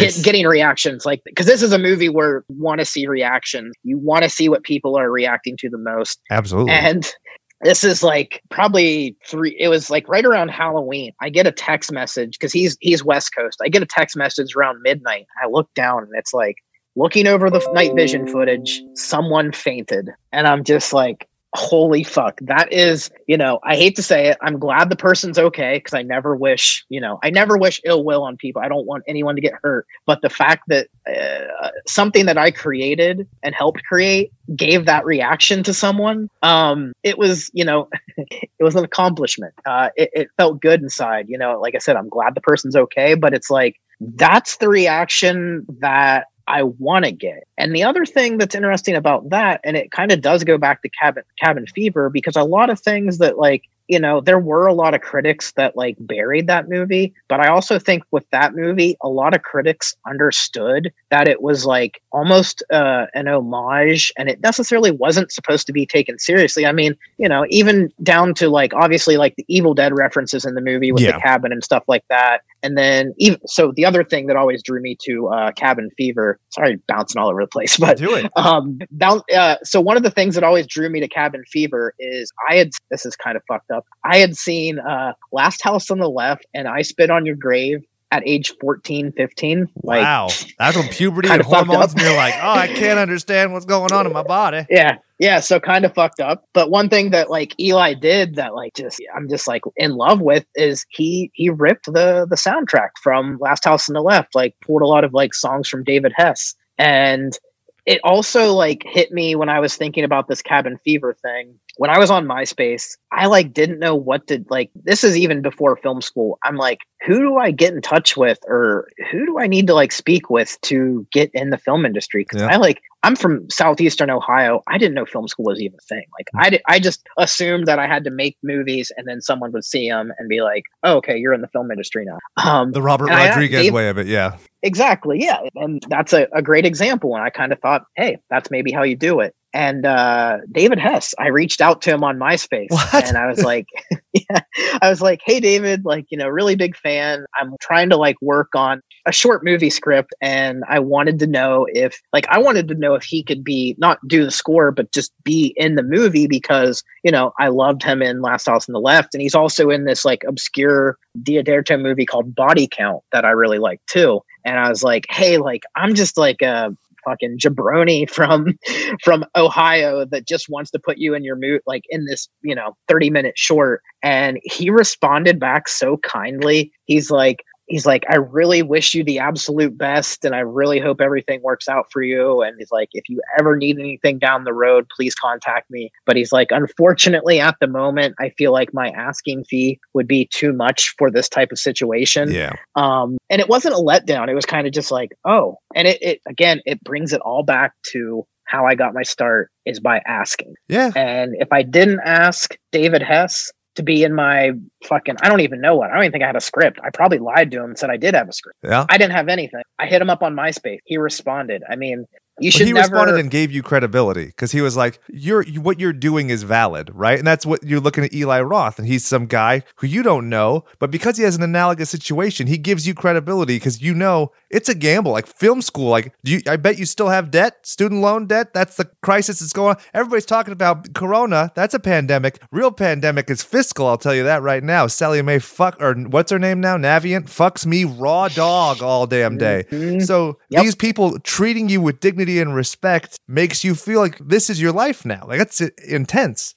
Nice. get, getting reactions like because this is a movie where you want to see reactions. You want to see what people are reacting to the most. Absolutely. and this is like probably three it was like right around halloween. I get a text message because he's he's west coast. I get a text message around midnight. I look down and it's like looking over the night vision footage someone fainted. And i'm just like holy fuck that is you know i hate to say it i'm glad the person's okay because i never wish you know i never wish ill will on people. I don't want anyone to get hurt. But the fact that uh, something that i created and helped create gave that reaction to someone um it was you know it was an accomplishment. Uh it, it felt good inside you know like i said i'm glad the person's okay but it's like that's the reaction that I want to get. And the other thing that's interesting about that, and it kind of does go back to cabin cabin fever, because a lot of things that like you know there were a lot of critics that like buried that movie but i also think with that movie a lot of critics understood that it was like almost uh, an homage and it necessarily wasn't supposed to be taken seriously i mean you know even down to like obviously like the evil dead references in the movie with Yeah. the cabin and stuff like that and then even so the other thing that always drew me to uh, cabin fever sorry bouncing all over the place but Do it. um down uh, so one of the things that always drew me to cabin fever is i had this is kind of fucked up i had seen uh last house on the left and i spit on your grave at age 14, 15. Like, wow, that's when puberty and hormones, and you're like, oh, I can't understand what's going on in my body. yeah, yeah. So kind of fucked up. But one thing that like Eli did that like just I'm just like in love with is he he ripped the the soundtrack from Last House on the Left, like pulled a lot of like songs from David Hess. And it also like hit me when I was thinking about this cabin fever thing. When I was on MySpace, I like didn't know what to like this is even before film school. I'm like, who do I get in touch with or who do I need to like speak with to get in the film industry? Cuz Yeah. I like I'm from southeastern Ohio. I didn't know film school was even a thing. Like I did, I just assumed that I had to make movies and then someone would see them and be like, oh, "Okay, you're in the film industry now." Um, The Robert And I- Rodriguez Dave- way of it, yeah. Exactly. Yeah. And that's a, a great example. And I kind of thought, hey, that's maybe how you do it. And uh, David Hess, I reached out to him on MySpace What? and I was like, yeah, I was like, hey, David, like, you know, really big fan. I'm trying to like work on a short movie script. And I wanted to know if, like, I wanted to know if he could be not do the score, but just be in the movie because, you know, I loved him in Last House on the Left. And he's also in this like obscure Deodato movie called Body Count that I really like too. And I was like, hey, like I'm just like a fucking jabroni from from Ohio that just wants to put you in your mood like in this, you know, 30 minute short. And he responded back so kindly. He's like, he's like, I really wish you the absolute best and I really hope everything works out for you. And he's like, if you ever need anything down the road, please contact me. But he's like, unfortunately, at the moment, I feel like my asking fee would be too much for this type of situation. Yeah. Um, and it wasn't a letdown. It was kind of just like, oh, and it, it again, it brings it all back to how I got my start is by asking. Yeah. And if I didn't ask David Hess to be in my fucking, I don't even know what, I don't even think I had a script. I probably lied to him and said I did have a script. Yeah. I didn't have anything. I hit him up on MySpace. He responded. I mean, you should he never. responded and gave you credibility because he was like, "You're you- what you're doing is valid, right?" And that's what you're looking at Eli Roth, and he's some guy who you don't know, but because he has an analogous situation, he gives you credibility because you know it's a gamble. Like film school, like do you, I bet you still have debt, student loan debt. That's the crisis that's going on. Everybody's talking about Corona. That's a pandemic. Real pandemic is fiscal. I'll tell you that right now. Sallie Mae fuck or what's her name now? Navient fucks me raw dog all damn day. Mhm. So Yep. these people treating you with dignity and respect makes you feel like this is your life now. Like that's intense.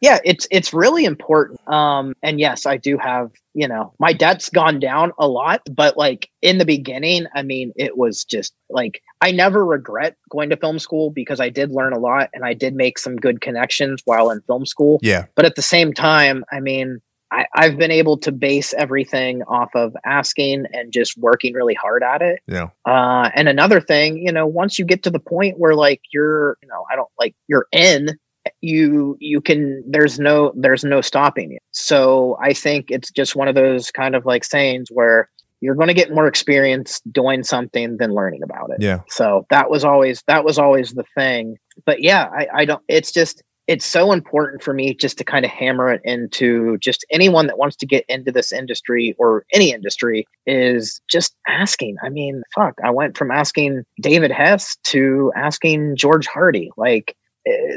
yeah it's it's really important um and yes i do have you know my debt's gone down a lot but like in the beginning i mean it was just like i never regret going to film school because i did learn a lot and i did make some good connections while in film school Yeah. but at the same time i mean I, I've been able to base everything off of asking and just working really hard at it. Yeah. Uh, and another thing, you know, once you get to the point where like you're, you know, I don't like you're in, you you can there's no there's no stopping you. So I think it's just one of those kind of like sayings where you're going to get more experience doing something than learning about it. Yeah. So that was always that was always the thing. But yeah, I, I don't. It's just it's so important for me just to kind of hammer it into just anyone that wants to get into this industry or any industry is just asking. I mean, fuck, I went from asking David Hess to asking George Hardy. Like,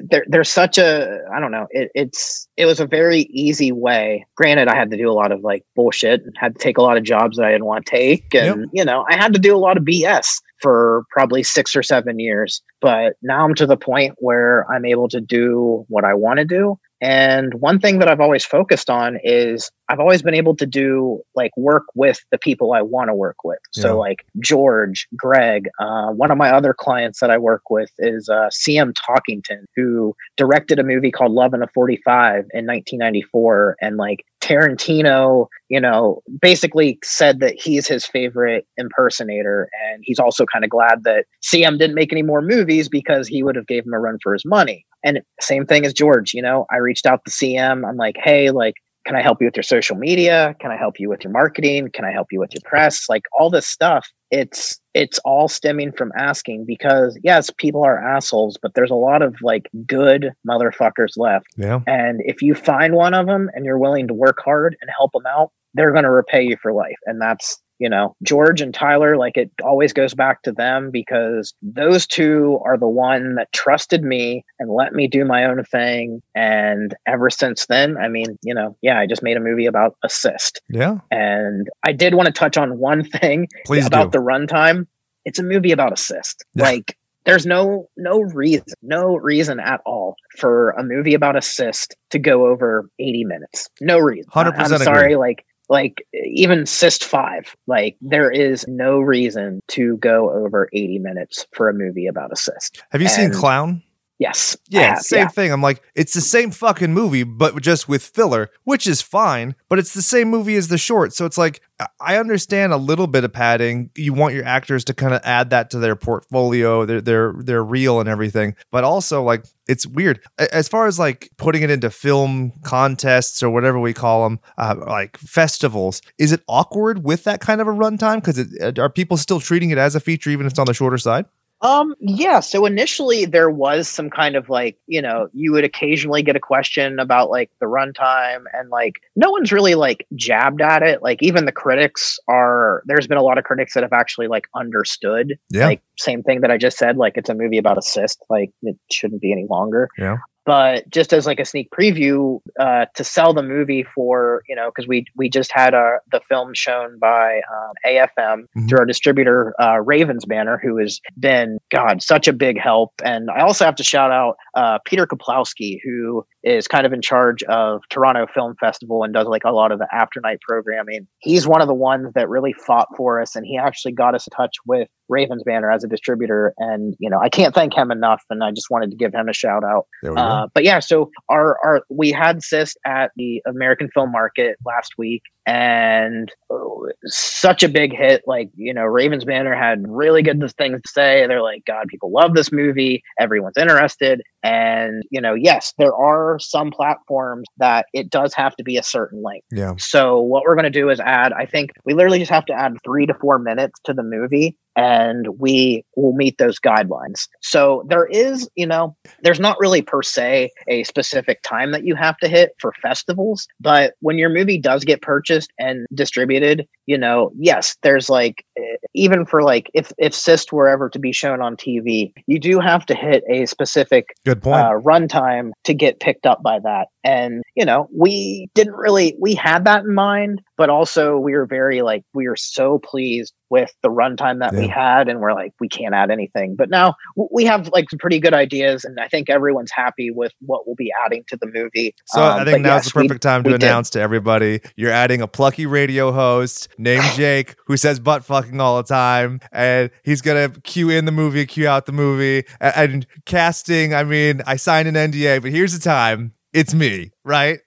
there, there's such a I don't know. It, it's it was a very easy way. Granted, I had to do a lot of like bullshit and had to take a lot of jobs that I didn't want to take, and you know, I had to do a lot of BS for probably six or seven years. But now I'm to the point where I'm able to do what I want to do. And one thing that I've always focused on is I've always been able to do like work with the people I want to work with. So like George, Greg, uh, one of my other clients that I work with is uh, CM Talkington, who directed a movie called Love in a 45 in 1994. And like Tarantino, you know, basically said that he's his favorite impersonator. And he's also kind of glad that CM didn't make any more movies because he would have gave him a run for his money. And same thing as George, you know, I reached out to CM. I'm like, hey, like, can I help you with your social media? Can I help you with your marketing? Can I help you with your press? Like all this stuff. It's it's all stemming from asking because yes, people are assholes, but there's a lot of like good motherfuckers left. Yeah. And if you find one of them and you're willing to work hard and help them out, they're going to repay you for life. And that's you know, George and Tyler, like it always goes back to them because those two are the one that trusted me and let me do my own thing. And ever since then, I mean, you know, yeah, I just made a movie about assist. Yeah. And I did want to touch on one thing Please about do. the runtime. It's a movie about assist. Like there's no no reason, no reason at all for a movie about assist to go over 80 minutes. No reason. 100% I'm sorry, like like even cyst 5 like there is no reason to go over 80 minutes for a movie about a cyst Have you seen Clown? Yes Yeah, have, same thing. I'm like, it's the same fucking movie, but just with filler, which is fine, but it's the same movie as the short. So it's like, I- I understand a little bit of padding. You want your actors to kind of add that to their portfolio, their their their reel and everything. But also, like, it's weird as far as like putting it into film contests or whatever we call them, uh, like festivals. Is it awkward with that kind of a runtime? Because are people still treating it as a feature, even if it's on the shorter side? Um, yeah. So initially there was some kind of like, you know, you would occasionally get a question about like the runtime and like no one's really like jabbed at it. Like even the critics are there's been a lot of critics that have actually like understood. Yeah. Like same thing that I just said, like it's a movie about a cyst, like it shouldn't be any longer. Yeah. But just as like a sneak preview, uh, to sell the movie for you know because we we just had uh, the film shown by um, AFM Mhm. through our distributor uh, Ravens Banner, who has been God such a big help. And I also have to shout out uh, Peter Kuplowsky, who is kind of in charge of Toronto Film Festival and does like a lot of the after night programming. He's one of the ones that really fought for us, and he actually got us in touch with Ravens Banner as a distributor. And you know I can't thank him enough, and I just wanted to give him a shout out. There we go. Uh, but yeah, so our our we had Cyst at the American Film Market last week, and oh, such a big hit. Like you know, Ravens Banner had really good things to say. They're like, God, people love this movie. Everyone's interested, and you know, yes, there are some platforms that it does have to be a certain length. yeah. So what we're going to do is add. I think we literally just have to add three to four minutes to the movie, and we will meet those guidelines. So there is, you know, there's not really per se a specific time that you have to hit for festivals, but when your movie does get purchased and distributed, you know, yes, there's like eh, even for like if if Cyst were ever to be shown on TV, you do have to hit a specific Good point. uh, runtime to get picked up by that. And, you know, we didn't really, we had that in mind, but also we were very like, we were so pleased with the runtime that we had. And we're like, we can't add anything. But now we have like some pretty good ideas. And I think everyone's happy with what we'll be adding to the movie. So Um, I think now's yes, the we- perfect time to we did. announce to everybody you're adding a plucky radio host named Jake who says butt fucking all the time, and he's gonna cue in the movie, cue out the movie, a- and, casting. I mean, I signed an NDA, but here's the time. It's me, right?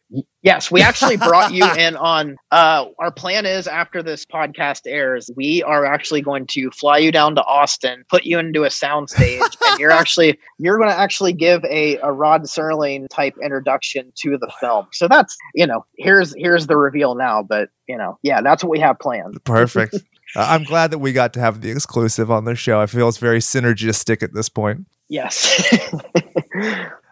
Yes, we actually brought you in on. Uh, our plan is after this podcast airs, we are actually going to fly you down to Austin, put you into a soundstage, and you're actually you're going to actually give a, a Rod Serling type introduction to the film. So that's you know here's here's the reveal now, but you know yeah that's what we have planned. Perfect. Uh, I'm glad that we got to have the exclusive on the show. I feel it's very synergistic at this point. Yes.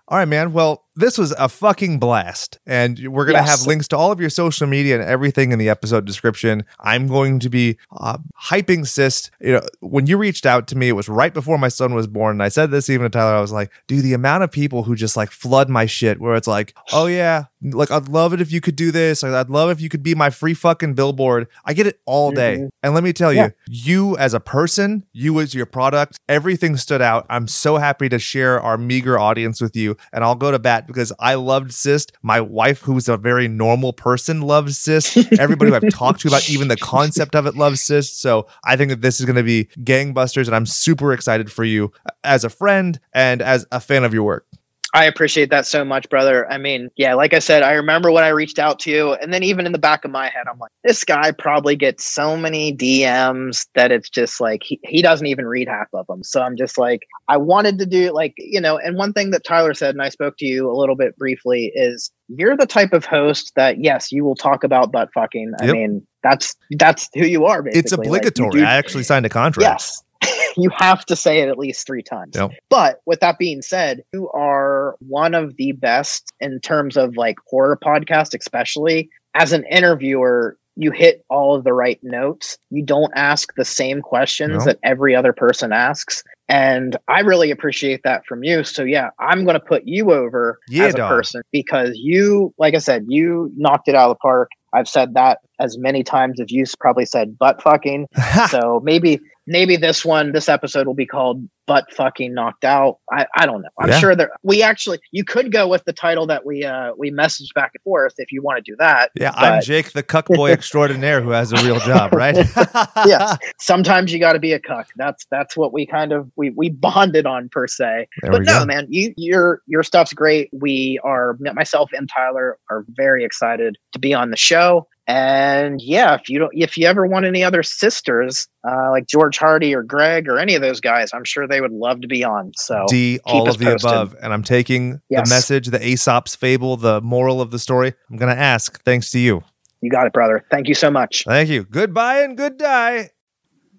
All right, man. Well, this was a fucking blast. And we're going to Yes. have links to all of your social media and everything in the episode description. I'm going to be uh, hyping Cyst. You know, when you reached out to me, it was right before my son was born. And I said this even to Tyler. I was like, dude, the amount of people who just like flood my shit where it's like, oh, yeah, like I'd love it if you could do this. Like, I'd love if you could be my free fucking billboard. I get it all day. Mhm. And let me tell Yeah. you, you as a person, you as your product, everything stood out. I'm so happy to share our meager audience with you. And I'll go to bat because I loved Cyst. My wife, who's a very normal person, loves Cyst. Everybody who I've talked to about even the concept of it loves Cyst. So I think that this is going to be gangbusters. And I'm super excited for you uh, as a friend and as a fan of your work. I appreciate that so much, brother. I mean, yeah, like I said, I remember when I reached out to you, and then even in the back of my head, I'm like, this guy probably gets so many DMs that it's just like he, he doesn't even read half of them. So I'm just like, I wanted to do like, you know, and one thing that Tyler said, and I spoke to you a little bit briefly, is you're the type of host that yes, you will talk about butt fucking. I mean, that's that's who you are. Basically. It's Like, obligatory. do- I actually signed a contract. Yes. you have to say it at least three times. Yep. But with that being said, you are one of the best in terms of like horror podcast, especially as an interviewer. you hit all of the right notes. You don't ask the same questions No. that every other person asks. And I really appreciate that from you. So yeah, I'm going to put you over Yeah, as a dog. person because you, like I said, you knocked it out of the park. I've said that as many times as you probably said butt fucking. so maybe maybe this one, this episode will be called butt fucking knocked out. I, I don't know. I'm Yeah. sure that we actually you could go with the title that we uh we messaged back and forth if you want to do that. yeah, I'm Jake the cuck boy extraordinaire who has a real job, right? yeah Sometimes you got to be a cuck. That's that's what we kind of we we bonded on per se. There but no, go. man, you your your stuff's great. We are myself and Tyler are very excited to be on the show. And yeah, if you don't, if you ever want any other sisters uh, like George Hardy or Greg or any of those guys, I'm sure they would love to be on. So D, all of the posted. above. And I'm taking Yes. the message, the Aesop's fable, the moral of the story. I'm going to ask, thanks to you. you got it, brother. Thank you so much. Thank you. Goodbye and good die.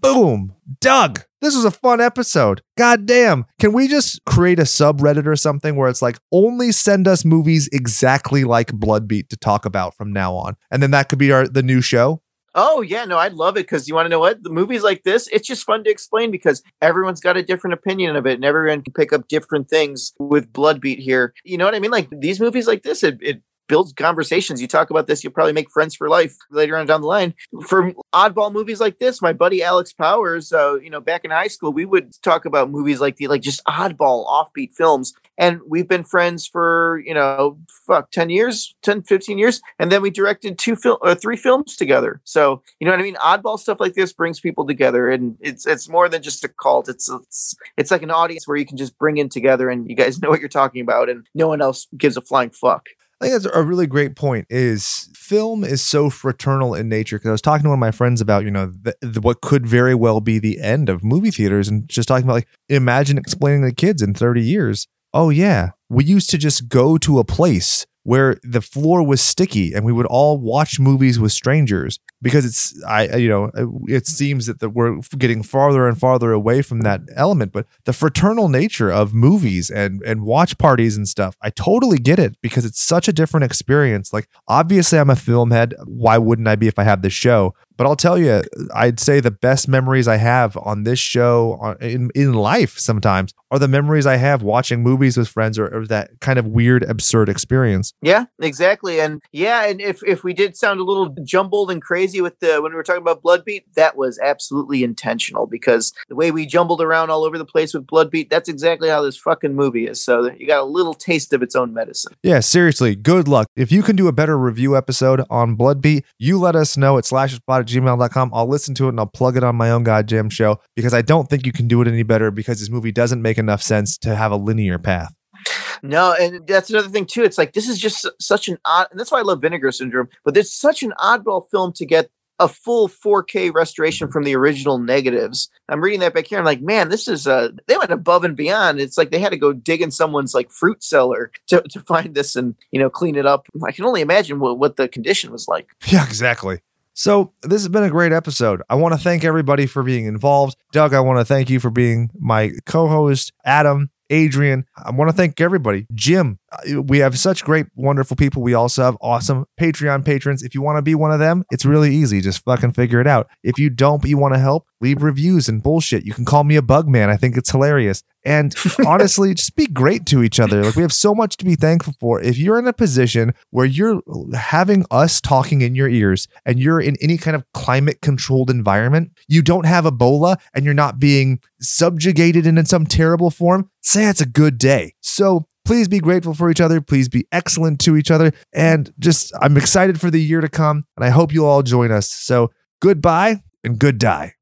Boom. Doug, this was a fun episode. God damn. Can we just create a subreddit or something where it's like only send us movies exactly like Bloodbeat to talk about from now on? And then that could be our the new show. Oh yeah, no, I'd love it because you want to know what the movies like this. It's just fun to explain because everyone's got a different opinion of it, and everyone can pick up different things with Bloodbeat here. You know what I mean? Like these movies like this, it, it builds conversations. You talk about this, you'll probably make friends for life later on down the line. For oddball movies like this, my buddy Alex Powers, uh, you know, back in high school, we would talk about movies like the like just oddball, offbeat films. And we've been friends for, you know, fuck, 10 years, 10, 15 years. And then we directed two film or three films together. So, you know what I mean? Oddball stuff like this brings people together and it's it's more than just a cult. It's it's it's like an audience where you can just bring in together and you guys know what you're talking about and no one else gives a flying fuck. I think that's a really great point. Is film is so fraternal in nature? Because I was talking to one of my friends about you know the, the, what could very well be the end of movie theaters, and just talking about like imagine explaining to kids in thirty years. Oh yeah, we used to just go to a place where the floor was sticky, and we would all watch movies with strangers because it's I you know uh, it seems that the, we're getting farther and farther away from that element but the fraternal nature of movies and and watch parties and stuff I totally get it because it's such a different experience. Like obviously I'm a film head. Why wouldn't I be if I have this show but I'll tell you I'd say the best memories I have on this show on, in in life sometimes are the memories I have watching movies with friends or, or that kind of weird absurd experience Yeah, exactly. And yeah, and if if we did sound a little jumbled and crazy with the when we were talking about Bloodbeat, that was absolutely intentional because the way we jumbled around all over the place with Bloodbeat, that's exactly how this fucking movie is. So you got a little taste of its own medicine. Yeah, seriously, good luck. If you can do a better review episode on Bloodbeat, you let us know at slashespot at gmail.com. I'll listen to it and I'll plug it on my own goddamn show because I don't think you can do it any better because this movie doesn't make enough sense to have a linear path. No, and that's another thing too. It's like this is just such an odd, and that's why I love Vinegar Syndrome. But it's such an oddball film to get a full 4K restoration from the original negatives. I'm reading that back here. I'm like, man, this is uh they went above and beyond. It's like they had to go dig in someone's like fruit cellar to, to find this and you know clean it up. I can only imagine what, what the condition was like. Yeah, exactly. So, this has been a great episode. I want to thank everybody for being involved. Doug, I want to thank you for being my co host. Adam, Adrian, I want to thank everybody. Jim, uh, we have such great, wonderful people. We also have awesome Patreon patrons. If you want to be one of them, it's really easy. Just fucking figure it out. If you don't, but you want to help, leave reviews and bullshit. You can call me a bug man. I think it's hilarious. And honestly, just be great to each other. Like we have so much to be thankful for. If you're in a position where you're having us talking in your ears and you're in any kind of climate controlled environment, you don't have Ebola and you're not being subjugated in some terrible form, say it's a good day. So please be grateful for each other. Please be excellent to each other. And just, I'm excited for the year to come. And I hope you'll all join us. So goodbye and good die.